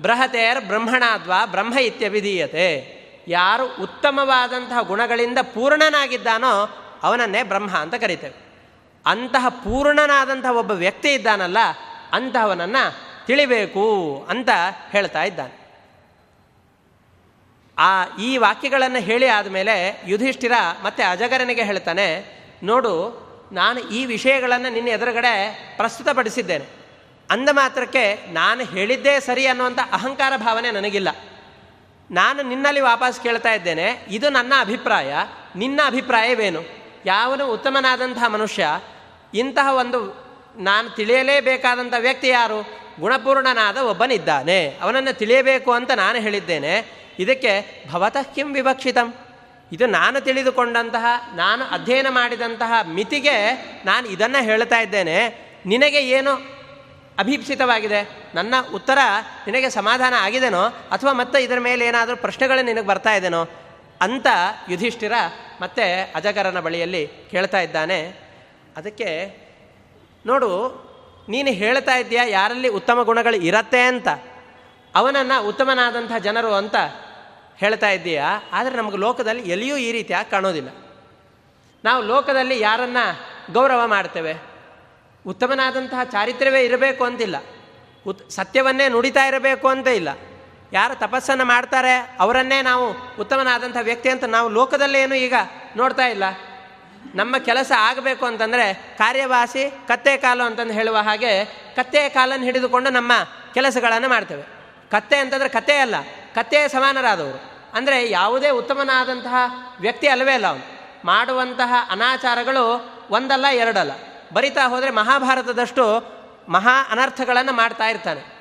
ಬೃಹತೇರ್ ಬ್ರಹ್ಮಣಾದ್ವಾ ಬ್ರಹ್ಮ ಇತ್ಯವಿಧೀಯತೆ ಯಾರು ಉತ್ತಮವಾದಂತಹ ಗುಣಗಳಿಂದ ಪೂರ್ಣನಾಗಿದ್ದಾನೋ ಅವನನ್ನೇ ಬ್ರಹ್ಮ ಅಂತ ಕರಿತೇವೆ. ಅಂತಹ ಪೂರ್ಣನಾದಂತಹ ಒಬ್ಬ ವ್ಯಕ್ತಿ ಇದ್ದಾನಲ್ಲ, ಅಂತಹವನನ್ನು ತಿಳಿಬೇಕು ಅಂತ ಹೇಳ್ತಾ ಇದ್ದಾನೆ. ಆ ಈ ವಾಕ್ಯಗಳನ್ನು ಹೇಳಿ ಆದಮೇಲೆ ಯುಧಿಷ್ಠಿರ ಮತ್ತೆ ಅಜಗರನಿಗೆ ಹೇಳ್ತಾನೆ, ನೋಡು, ನಾನು ಈ ವಿಷಯಗಳನ್ನು ನಿನ್ನ ಎದುರುಗಡೆ ಪ್ರಸ್ತುತಪಡಿಸಿದ್ದೇನೆ. ಅಂದ ಮಾತ್ರಕ್ಕೆ ನಾನು ಹೇಳಿದ್ದೇ ಸರಿ ಅನ್ನುವಂಥ ಅಹಂಕಾರ ಭಾವನೆ ನನಗಿಲ್ಲ. ನಾನು ನಿನ್ನಲ್ಲಿ ವಾಪಸ್ ಕೇಳ್ತಾ ಇದ್ದೇನೆ. ಇದು ನನ್ನ ಅಭಿಪ್ರಾಯ. ನಿನ್ನ ಅಭಿಪ್ರಾಯವೇನು? ಯಾವನು ಉತ್ತಮನಾದಂತಹ ಮನುಷ್ಯ, ಇಂತಹ ಒಂದು ನಾನು ತಿಳಿಯಲೇಬೇಕಾದಂಥ ವ್ಯಕ್ತಿ ಯಾರು? ಗುಣಪೂರ್ಣನಾದ ಒಬ್ಬನಿದ್ದಾನೆ. ಅವನನ್ನು ತಿಳಿಯಬೇಕು ಅಂತ ನಾನು ಹೇಳಿದ್ದೇನೆ. ಇದಕ್ಕೆ ಭವತಃ ಕಿಂ ವಿವಕ್ಷಿತಂ. ಇದು ನಾನು ತಿಳಿದುಕೊಂಡಂತಹ, ನಾನು ಅಧ್ಯಯನ ಮಾಡಿದಂತಹ ಮಿತಿಗೆ ನಾನು ಇದನ್ನು ಹೇಳ್ತಾ ಇದ್ದೇನೆ. ನಿನಗೆ ಏನು ಅಭೀಪ್ಸಿತವಾಗಿದೆ? ನನ್ನ ಉತ್ತರ ನಿನಗೆ ಸಮಾಧಾನ ಆಗಿದೆನೋ? ಅಥವಾ ಮತ್ತೆ ಇದರ ಮೇಲೆ ಏನಾದರೂ ಪ್ರಶ್ನೆಗಳು ನಿನಗೆ ಬರ್ತಾ ಇದೆನೋ? ಅಂತ ಯುಧಿಷ್ಠಿರ ಮತ್ತೆ ಅಜಗರನ ಬಳಿಯಲ್ಲಿ ಕೇಳ್ತಾ ಇದ್ದಾನೆ, ಅದಕ್ಕೆ ನೋಡು, ನೀನು ಹೇಳ್ತಾ ಇದ್ದೀಯಾ, ಯಾರಲ್ಲಿ ಉತ್ತಮ ಗುಣಗಳು ಇರತ್ತೆ ಅಂತ? ಅವನನ್ನು ಉತ್ತಮನಾದಂಥ ಜನರು ಅಂತ ಹೇಳ್ತಾ ಇದ್ದೀಯಾ? ಆದರೆ ನಮಗೆ ಲೋಕದಲ್ಲಿ ಎಲ್ಲಿಯೂ ಈ ರೀತಿಯಾಗಿ ಕಾಣೋದಿಲ್ಲ. ನಾವು ಲೋಕದಲ್ಲಿ ಯಾರನ್ನು ಗೌರವ ಮಾಡ್ತೇವೆ? ಉತ್ತಮನಾದಂತಹ ಚಾರಿತ್ರ್ಯವೇ ಇರಬೇಕು ಅಂತಿಲ್ಲ. ಉತ್, ಸತ್ಯವನ್ನೇ ನುಡಿತಾ ಇರಬೇಕು ಅಂತ ಇಲ್ಲ. ಯಾರು ತಪಸ್ಸನ್ನು ಮಾಡ್ತಾರೆ ಅವರನ್ನೇ ನಾವು ಉತ್ತಮನಾದಂಥ ವ್ಯಕ್ತಿ ಅಂತ ನಾವು ಲೋಕದಲ್ಲೇನು ಈಗ ನೋಡ್ತಾ ಇಲ್ಲ. ನಮ್ಮ ಕೆಲಸ ಆಗಬೇಕು ಅಂತಂದರೆ ಕಾರ್ಯವಾಸಿ, ಕತ್ತೆ ಕಾಲು ಅಂತಂದು ಹೇಳುವ ಹಾಗೆ ಕತ್ತೆ ಕಾಲನ್ನು ಹಿಡಿದುಕೊಂಡು ನಮ್ಮ ಕೆಲಸಗಳನ್ನು ಮಾಡ್ತೇವೆ. ಕತ್ತೆ ಅಂತಂದರೆ ಕತ್ತೆ ಅಲ್ಲ ಕತ್ತೆಯ ಸಮಾನರಾದವರು. ಅಂದರೆ ಯಾವುದೇ ಉತ್ತಮನಾದಂತಹ ವ್ಯಕ್ತಿ ಅಲ್ಲವೇ ಅಲ್ಲ ಅವನು. ಮಾಡುವಂತಹ ಅನಾಚಾರಗಳು ಒಂದಲ್ಲ ಎರಡಲ್ಲ. ಬರಿತಾ ಹೋದರೆ ಮಹಾಭಾರತದಷ್ಟು ಮಹಾ ಅನರ್ಥಗಳನ್ನು ಮಾಡ್ತಾ ಇರ್ತಾನೆ.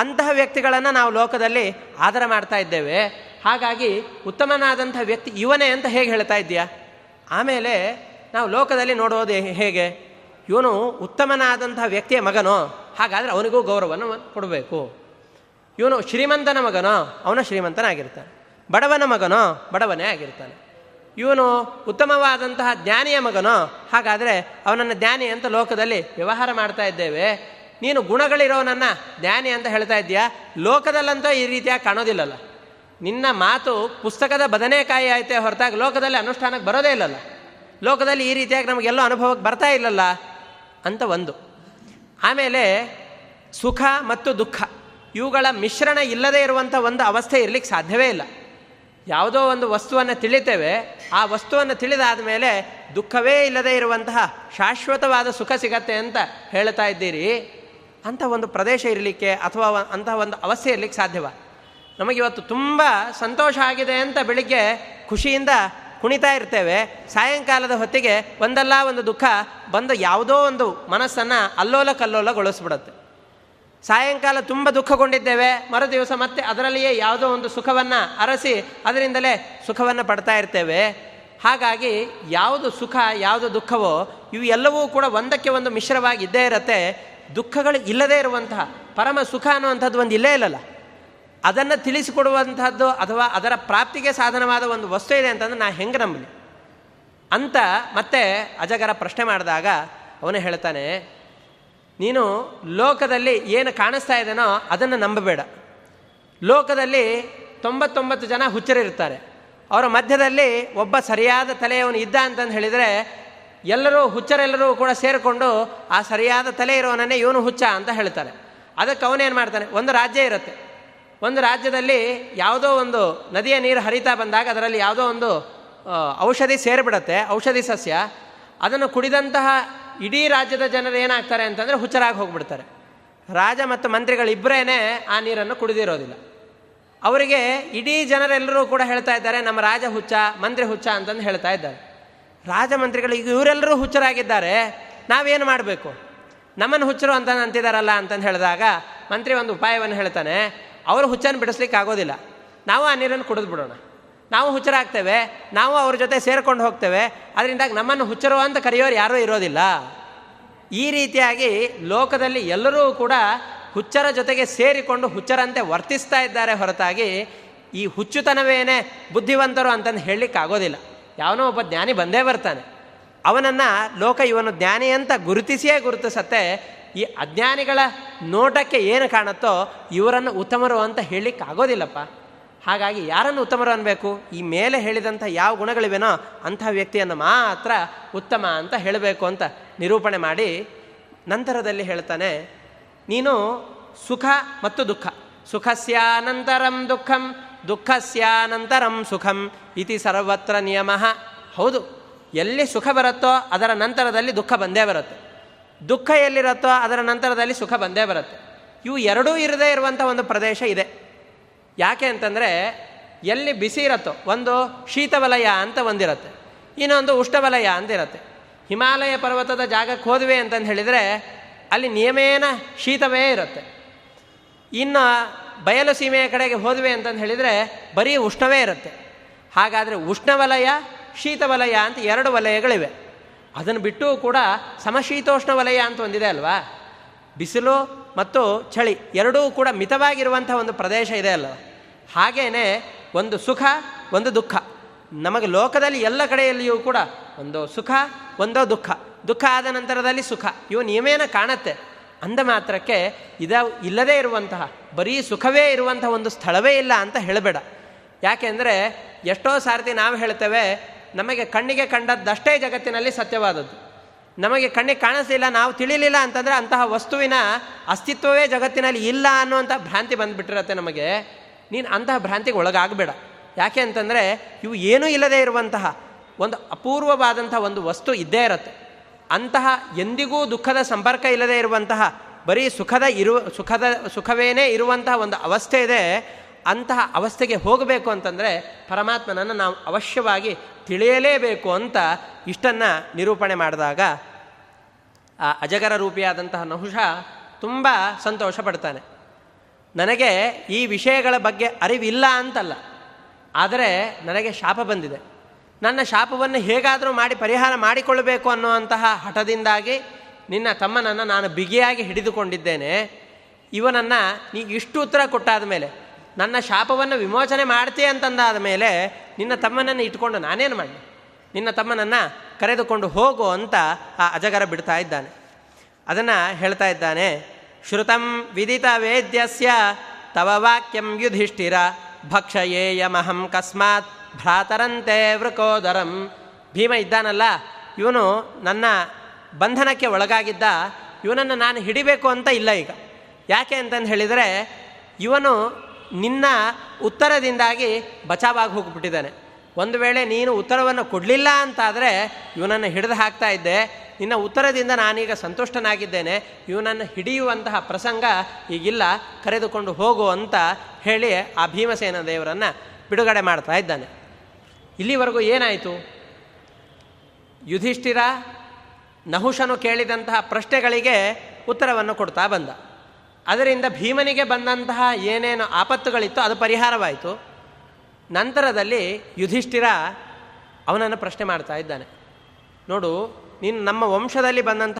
ಅಂತಹ ವ್ಯಕ್ತಿಗಳನ್ನು ನಾವು ಲೋಕದಲ್ಲಿ ಆದರ ಮಾಡ್ತಾ ಇದ್ದೇವೆ. ಹಾಗಾಗಿ ಉತ್ತಮನಾದಂಥ ವ್ಯಕ್ತಿ ಇವನೇ ಅಂತ ಹೇಗೆ ಹೇಳ್ತಾ ಇದ್ದೀಯಾ? ಆಮೇಲೆ ನಾವು ಲೋಕದಲ್ಲಿ ನೋಡೋದು ಹೇಗೆ? ಇವನು ಉತ್ತಮನಾದಂಥ ವ್ಯಕ್ತಿಯ ಮಗನೋ? ಹಾಗಾದರೆ ಅವನಿಗೂ ಗೌರವವನ್ನು ಕೊಡಬೇಕು. ಇವನು ಶ್ರೀಮಂತನ ಮಗನೋ? ಅವನ ಶ್ರೀಮಂತನಾಗಿರ್ತಾನೆ. ಬಡವನ ಮಗನೋ? ಬಡವನೇ ಆಗಿರ್ತಾನೆ. ಇವನು ಉತ್ತಮವಾದಂತಹ ಜ್ಞಾನಿಯ ಮಗನೋ? ಹಾಗಾದರೆ ಅವನನ್ನು ಜ್ಞಾನಿ ಅಂತ ಲೋಕದಲ್ಲಿ ವ್ಯವಹಾರ ಮಾಡ್ತಾ ಇದ್ದೇವೆ. ನೀನು ಗುಣಗಳಿರೋನನ್ನ ಜ್ಞಾನಿ ಅಂತ ಹೇಳ್ತಾ ಇದ್ದೀಯಾ? ಲೋಕದಲ್ಲಂತೂ ಈ ರೀತಿಯಾಗಿ ಕಾಣೋದಿಲ್ಲಲ್ಲ. ನಿನ್ನ ಮಾತು ಪುಸ್ತಕದ ಬದನೆಕಾಯಿ ಆಯಿತೆ ಹೊರತಾಗಿ ಲೋಕದಲ್ಲಿ ಅನುಷ್ಠಾನಕ್ಕೆ ಬರೋದೇ ಇಲ್ಲಲ್ಲ. ಲೋಕದಲ್ಲಿ ಈ ರೀತಿಯಾಗಿ ನಮಗೆಲ್ಲೋ ಅನುಭವಕ್ಕೆ ಬರ್ತಾ ಇಲ್ಲಲ್ಲ ಅಂತ ಒಂದು. ಆಮೇಲೆ ಸುಖ ಮತ್ತು ದುಃಖ. ಇವುಗಳ ಮಿಶ್ರಣ ಇಲ್ಲದೇ ಇರುವಂಥ ಒಂದು ಅವಸ್ಥೆ ಇರಲಿಕ್ಕೆ ಸಾಧ್ಯವೇ ಇಲ್ಲ. ಯಾವುದೋ ಒಂದು ವಸ್ತುವನ್ನು ತಿಳಿತೇವೆ. ಆ ವಸ್ತುವನ್ನು ತಿಳಿದಾದ ಮೇಲೆ ದುಃಖವೇ ಇಲ್ಲದೇ ಇರುವಂತಹ ಶಾಶ್ವತವಾದ ಸುಖ ಸಿಗತ್ತೆ ಅಂತ ಹೇಳ್ತಾ ಇದ್ದೀರಿ. ಅಂಥ ಒಂದು ಪ್ರದೇಶ ಇರಲಿಕ್ಕೆ ಅಥವಾ ಅಂತಹ ಒಂದು ಅವಸ್ಥೆ ಇರಲಿಕ್ಕೆ ಸಾಧ್ಯವ. ನಮಗಿವತ್ತು ತುಂಬ ಸಂತೋಷ ಆಗಿದೆ ಅಂತ ಬೆಳಿಗ್ಗೆ ಖುಷಿಯಿಂದ ಕುಣಿತಾ ಇರ್ತೇವೆ. ಸಾಯಂಕಾಲದ ಹೊತ್ತಿಗೆ ಒಂದಲ್ಲ ಒಂದು ದುಃಖ ಬಂದು ಯಾವುದೋ ಒಂದು ಮನಸ್ಸನ್ನು ಅಲ್ಲೋಲ ಕಲ್ಲೋಲಗೊಳಿಸ್ಬಿಡುತ್ತೆ ಸಾಯಂಕಾಲ ತುಂಬ ದುಃಖಗೊಂಡಿದ್ದೇವೆ. ಮರು ದಿವಸ ಮತ್ತೆ ಅದರಲ್ಲಿಯೇ ಯಾವುದೋ ಒಂದು ಸುಖವನ್ನು ಅರಸಿ ಅದರಿಂದಲೇ ಸುಖವನ್ನು ಪಡ್ತಾ ಇರ್ತೇವೆ. ಹಾಗಾಗಿ ಯಾವುದು ಸುಖ, ಯಾವುದು ದುಃಖವೋ ಇವು ಎಲ್ಲವೂ ಕೂಡ ಒಂದಕ್ಕೆ ಒಂದು ಮಿಶ್ರವಾಗಿ ಇದ್ದೇ ಇರತ್ತೆ. ದುಃಖಗಳು ಇಲ್ಲದೇ ಇರುವಂತಹ ಪರಮ ಸುಖ ಅನ್ನುವಂಥದ್ದು ಒಂದು ಇಲ್ಲೇ ಇಲ್ಲಲ್ಲ. ಅದನ್ನು ತಿಳಿಸಿಕೊಡುವಂಥದ್ದು ಅಥವಾ ಅದರ ಪ್ರಾಪ್ತಿಗೆ ಸಾಧನವಾದ ಒಂದು ವಸ್ತು ಇದೆ ಅಂತಂದ್ರೆ ನಾ ಹೆಂಗೆ ನಂಬಲಿ? ಅಂತ ಮತ್ತೆ ಅಜಗರ ಪ್ರಶ್ನೆ ಮಾಡಿದಾಗ ಅವನು ಹೇಳ್ತಾನೆ, ನೀನು ಲೋಕದಲ್ಲಿ ಏನು ಕಾಣಿಸ್ತಾ ಇದೇನೋ ಅದನ್ನು ನಂಬಬೇಡ. ಲೋಕದಲ್ಲಿ ತೊಂಬತ್ತೊಂಬತ್ತು ಜನ ಹುಚ್ಚರಿರ್ತಾರೆ ಅವರ ಮಧ್ಯದಲ್ಲಿ ಒಬ್ಬ ಸರಿಯಾದ ತಲೆಯವನು ಇದ್ದ ಅಂತಂದು ಹೇಳಿದರೆ ಎಲ್ಲರೂ ಹುಚ್ಚರೆಲ್ಲರೂ ಕೂಡ ಸೇರಿಕೊಂಡು ಆ ಸರಿಯಾದ ತಲೆ ಇರೋವನನ್ನೇ ಇವನು ಹುಚ್ಚ ಅಂತ ಹೇಳ್ತಾರೆ ಅದಕ್ಕೆ ಅವನೇನು ಮಾಡ್ತಾನೆ? ಒಂದು ರಾಜ್ಯ ಇರುತ್ತೆ. ಒಂದು ರಾಜ್ಯದಲ್ಲಿ ಯಾವುದೋ ಒಂದು ನದಿಯ ನೀರು ಹರಿತಾ ಬಂದಾಗ ಅದರಲ್ಲಿ ಯಾವುದೋ ಒಂದು ಔಷಧಿ ಸೇರಿಬಿಡತ್ತೆ, ಔಷಧಿ ಸಸ್ಯ. ಅದನ್ನು ಕುಡಿದಂತಹ ಇಡೀ ರಾಜ್ಯದ ಜನರು ಏನಾಗ್ತಾರೆ ಅಂತಂದರೆ ಹುಚ್ಚರಾಗಿ ಹೋಗ್ಬಿಡ್ತಾರೆ. ರಾಜ ಮತ್ತು ಮಂತ್ರಿಗಳಿಬ್ಬರೇ ಆ ನೀರನ್ನು ಕುಡಿದಿರೋದಿಲ್ಲ. ಅವರಿಗೆ ಇಡೀ ಜನರೆಲ್ಲರೂ ಕೂಡ ಹೇಳ್ತಾ ಇದ್ದಾರೆ, ನಮ್ಮ ರಾಜ ಹುಚ್ಚ, ಮಂತ್ರಿ ಹುಚ್ಚ ಅಂತಂದು ಹೇಳ್ತಾ ಇದ್ದಾರೆ. ರಾಜ ಮಂತ್ರಿಗಳು ಈಗ ಇವರೆಲ್ಲರೂ ಹುಚ್ಚರಾಗಿದ್ದಾರೆ, ನಾವೇನು ಮಾಡಬೇಕು? ನಮ್ಮನ್ನು ಹುಚ್ಚರು ಅಂತ ಅಂತಿದಾರಲ್ಲ ಅಂತಂದು ಹೇಳಿದಾಗ ಮಂತ್ರಿ ಒಂದು ಉಪಾಯವನ್ನು ಹೇಳ್ತಾನೆ, ಅವರು ಹುಚ್ಚನ್ನು ಬಿಡಿಸ್ಲಿಕ್ಕೆ ಆಗೋದಿಲ್ಲ. ನಾವು ಆ ನೀರನ್ನು ಕುಡಿದು ಬಿಡೋಣ. ನಾವು ಹುಚ್ಚರಾಗ್ತೇವೆ, ನಾವು ಅವ್ರ ಜೊತೆ ಸೇರ್ಕೊಂಡು ಹೋಗ್ತೇವೆ ಅದರಿಂದಾಗಿ ನಮ್ಮನ್ನು ಹುಚ್ಚರು ಅಂತ ಕರೆಯೋರು ಯಾರೂ ಇರೋದಿಲ್ಲ. ಈ ರೀತಿಯಾಗಿ ಲೋಕದಲ್ಲಿ ಎಲ್ಲರೂ ಕೂಡ ಹುಚ್ಚರ ಜೊತೆಗೆ ಸೇರಿಕೊಂಡು ಹುಚ್ಚರಂತೆ ವರ್ತಿಸ್ತಾ ಇದ್ದಾರೆ ಹೊರತಾಗಿ ಈ ಹುಚ್ಚುತನವೇನೇ ಬುದ್ಧಿವಂತರು ಅಂತಂದು ಹೇಳಲಿಕ್ಕೆ ಆಗೋದಿಲ್ಲ ಯಾವನೋ ಒಬ್ಬ ಜ್ಞಾನಿ ಬಂದೇ ಬರ್ತಾನೆ. ಅವನನ್ನು ಲೋಕ ಇವನು ಜ್ಞಾನಿ ಅಂತ ಗುರುತಿಸಿಯೇ ಗುರುತಿಸತ್ತೆ. ಈ ಅಜ್ಞಾನಿಗಳ ನೋಟಕ್ಕೆ ಏನು ಕಾಣುತ್ತೋ ಇವರನ್ನು ಉತ್ತಮರು ಅಂತ ಹೇಳಲಿಕ್ಕೆ ಆಗೋದಿಲ್ಲಪ್ಪ ಹಾಗಾಗಿ ಯಾರನ್ನು ಉತ್ತಮರು ಅನ್ನಬೇಕು ಈ ಮೇಲೆ ಹೇಳಿದಂಥ ಯಾವ ಗುಣಗಳಿವೆನೋ ಅಂಥ ವ್ಯಕ್ತಿಯನ್ನು ಮಾತ್ರ ಉತ್ತಮ ಅಂತ ಹೇಳಬೇಕು ಅಂತ ನಿರೂಪಣೆ ಮಾಡಿ ನಂತರದಲ್ಲಿ ಹೇಳ್ತಾನೆ, ನೀನು ಸುಖ ಮತ್ತು ದುಃಖ. ಸುಖಸ್ಯಾನಂತರಂ ದುಃಖಂ ದುಃಖಸ್ಯಾನಂತರಂ ಸುಖಂ ಇತಿ ಸರ್ವತ್ರ ನಿಯಮ. ಹೌದು, ಎಲ್ಲಿ ಸುಖ ಬರುತ್ತೋ ಅದರ ನಂತರದಲ್ಲಿ ದುಃಖ ಬಂದೇ ಬರುತ್ತೆ. ದುಃಖ ಎಲ್ಲಿರುತ್ತೋ ಅದರ ನಂತರದಲ್ಲಿ ಸುಖ ಬಂದೇ ಬರುತ್ತೆ. ಇವು ಎರಡೂ ಇರದೇ ಇರುವಂಥ ಒಂದು ಪ್ರದೇಶ ಇದೆ. ಯಾಕೆ ಅಂತಂದರೆ, ಎಲ್ಲಿ ಬಿಸಿ ಇರುತ್ತೋ, ಒಂದು ಶೀತವಲಯ ಅಂತ ಒಂದಿರುತ್ತೆ. ಇನ್ನೊಂದು ಉಷ್ಣವಲಯ ಅಂತ ಇರುತ್ತೆ. ಹಿಮಾಲಯ ಪರ್ವತದ ಜಾಗಕ್ಕೆ ಹೋದ್ವಿ ಅಂತಂದು ಹೇಳಿದರೆ, ಅಲ್ಲಿ ನಿಯಮೇನ ಶೀತವೇ ಇರುತ್ತೆ. ಇನ್ನು ಬಯಲು ಸೀಮೆಯ ಕಡೆಗೆ ಹೋದ್ವಿ ಅಂತಂದು ಹೇಳಿದರೆ ಬರೀ ಉಷ್ಣವೇ ಇರುತ್ತೆ. ಹಾಗಾದರೆ ಉಷ್ಣವಲಯ, ಶೀತವಲಯ ಅಂತ ಎರಡು ವಲಯಗಳಿವೆ. ಅದನ್ನು ಬಿಟ್ಟು ಕೂಡ ಸಮಶೀತೋಷ್ಣ ವಲಯ ಅಂತ ಒಂದಿದೆ ಅಲ್ವಾ? ಬಿಸಿಲು ಮತ್ತು ಚಳಿ ಎರಡೂ ಕೂಡ ಮಿತವಾಗಿರುವಂಥ ಒಂದು ಪ್ರದೇಶ ಇದೆ ಅಲ್ವ? ಹಾಗೇ ಒಂದು ಸುಖ, ಒಂದು ದುಃಖ. ನಮಗೆ ಲೋಕದಲ್ಲಿ ಎಲ್ಲ ಕಡೆಯಲ್ಲಿಯೂ ಕೂಡ ಒಂದು ಸುಖ, ಒಂದೋ ದುಃಖ. ದುಃಖ ಆದ ನಂತರದಲ್ಲಿ ಸುಖ. ಇವು ನಿಯಮೇನ ಕಾಣತ್ತೆ. ಅಂದ ಮಾತ್ರಕ್ಕೆ ಇದ ಇಲ್ಲದೇ ಇರುವಂತಹ ಬರೀ ಸುಖವೇ ಇರುವಂಥ ಒಂದು ಸ್ಥಳವೇ ಇಲ್ಲ ಅಂತ ಹೇಳಬೇಡ. ಯಾಕೆಂದರೆ ಎಷ್ಟೋ ಸಾರ್ತಿ ನಾವು ಹೇಳ್ತೇವೆ, ನಮಗೆ ಕಣ್ಣಿಗೆ ಕಂಡದ್ದಷ್ಟೇ ಜಗತ್ತಿನಲ್ಲಿ ಸತ್ಯವಾದದ್ದು. ನಮಗೆ ಕಣ್ಣಿಗೆ ಕಾಣಿಸ್ಲಿಲ್ಲ, ನಾವು ತಿಳಿಲಿಲ್ಲ ಅಂತಂದರೆ ಅಂತಹ ವಸ್ತುವಿನ ಅಸ್ತಿತ್ವವೇ ಜಗತ್ತಿನಲ್ಲಿ ಇಲ್ಲ ಅನ್ನುವಂಥ ಭ್ರಾಂತಿ ಬಂದುಬಿಟ್ಟಿರತ್ತೆ ನಮಗೆ. ನೀನು ಅಂತಹ ಭ್ರಾಂತಿಗೆ ಒಳಗಾಗಬೇಡ. ಯಾಕೆ ಅಂತಂದರೆ ಇವು ಏನೂ ಇಲ್ಲದೆ ಇರುವಂತಹ ಒಂದು ಅಪೂರ್ವವಾದಂಥ ಒಂದು ವಸ್ತು ಇದ್ದೇ ಇರುತ್ತೆ. ಅಂತಹ ಎಂದಿಗೂ ದುಃಖದ ಸಂಪರ್ಕ ಇಲ್ಲದೇ ಇರುವಂತಹ ಬರೀ ಸುಖದ ಇರುವ, ಸುಖದ, ಸುಖವೇನೇ ಇರುವಂತಹ ಒಂದು ಅವಸ್ಥೆ ಇದೆ, ಅಂತಹ ಅವಸ್ಥೆಗೆ ಹೋಗಬೇಕು ಅಂತಂದರೆ ಪರಮಾತ್ಮನನ್ನು ನಾವು ಅವಶ್ಯವಾಗಿ ತಿಳಿಯಲೇಬೇಕು ಅಂತ ಇಷ್ಟನ್ನು ನಿರೂಪಣೆ ಮಾಡಿದಾಗ ಆ ಅಜಗರ ರೂಪಿಯಾದಂತಹ ನಹುಷ ತುಂಬ ಸಂತೋಷ ಪಡ್ತಾನೆ. ನನಗೆ ಈ ವಿಷಯಗಳ ಬಗ್ಗೆ ಅರಿವಿಲ್ಲ ಅಂತಲ್ಲ, ಆದರೆ ನನಗೆ ಶಾಪ ಬಂದಿದೆ. ನನ್ನ ಶಾಪವನ್ನು ಹೇಗಾದರೂ ಮಾಡಿ ಪರಿಹಾರ ಮಾಡಿಕೊಳ್ಳಬೇಕು ಅನ್ನುವಂತಹ ಹಠದಿಂದಾಗಿ ನಿನ್ನ ತಮ್ಮನನ್ನು ನಾನು ಬಿಗಿಯಾಗಿ ಹಿಡಿದುಕೊಂಡಿದ್ದೇನೆ. ಇವನನ್ನು ನೀ ಇಷ್ಟು ಉತ್ತರ ಕೊಟ್ಟಾದ ಮೇಲೆ, ನನ್ನ ಶಾಪವನ್ನು ವಿಮೋಚನೆ ಮಾಡ್ತೀಯ ಅಂತಂದಾದ ಮೇಲೆ ನಿನ್ನ ತಮ್ಮನನ್ನು ಇಟ್ಕೊಂಡು ನಾನೇನು ಮಾಡಿ ನಿನ್ನ ತಮ್ಮನನ್ನು ಕರೆದುಕೊಂಡು ಹೋಗು ಅಂತ ಆ ಅಜಗರ ಬಿಡ್ತಾ ಇದ್ದಾನೆ. ಅದನ್ನು ಹೇಳ್ತಾ ಇದ್ದಾನೆ, ಶ್ರುತಂ ವಿದಿತ ವೇದ್ಯಸ್ಯ ತವ ವಾಕ್ಯಂ ಯುಧಿಷ್ಠಿರ ಭಕ್ಷಯೇಯಮಹಂ ಕಸ್ಮಾತ್ ಭ್ರಾತರಂತೆ ವೃಕೋದರಂ. ಭೀಮ ಇದ್ದಾನಲ್ಲ, ಇವನು ನನ್ನ ಬಂಧನಕ್ಕೆ ಒಳಗಾಗಿದ್ದ ಇವನನ್ನು ನಾನು ಹಿಡಿಬೇಕು ಅಂತ ಇಲ್ಲ ಈಗ. ಯಾಕೆ ಅಂತಂದು ಹೇಳಿದರೆ, ಇವನು ನಿನ್ನ ಉತ್ತರದಿಂದಾಗಿ ಬಚಾವಾಗಿ ಹೋಗ್ಬಿಟ್ಟಿದ್ದಾನೆ. ಒಂದು ವೇಳೆ ನೀನು ಉತ್ತರವನ್ನು ಕೊಡಲಿಲ್ಲ ಅಂತಾದರೆ ಇವನನ್ನು ಹಿಡಿದು ಹಾಕ್ತಾ ಇದ್ದೆ. ನಿನ್ನ ಉತ್ತರದಿಂದ ನಾನೀಗ ಸಂತುಷ್ಟನಾಗಿದ್ದೇನೆ. ಇವನನ್ನು ಹಿಡಿಯುವಂತಹ ಪ್ರಸಂಗ ಈಗಿಲ್ಲ. ಕರೆದುಕೊಂಡು ಹೋಗು ಅಂತ ಹೇಳಿ ಆ ಭೀಮಸೇನ ದೇವರನ್ನು ಬಿಡುಗಡೆ ಮಾಡ್ತಾ ಇದ್ದಾನೆ. ಇಲ್ಲಿವರೆಗೂ ಏನಾಯಿತು? ಯುಧಿಷ್ಠಿರ ನಹುಷನು ಕೇಳಿದಂತಹ ಪ್ರಶ್ನೆಗಳಿಗೆ ಉತ್ತರವನ್ನು ಕೊಡ್ತಾ ಬಂದ. ಅದರಿಂದ ಭೀಮನಿಗೆ ಬಂದಂತಹ ಏನೇನು ಆಪತ್ತುಗಳಿತ್ತು ಅದು ಪರಿಹಾರವಾಯಿತು. ನಂತರದಲ್ಲಿ ಯುಧಿಷ್ಠಿರ ಅವನನ್ನು ಪ್ರಶ್ನೆ ಮಾಡ್ತಾ ಇದ್ದಾನೆ. ನೋಡು, ನೀನು ನಮ್ಮ ವಂಶದಲ್ಲಿ ಬಂದಂಥ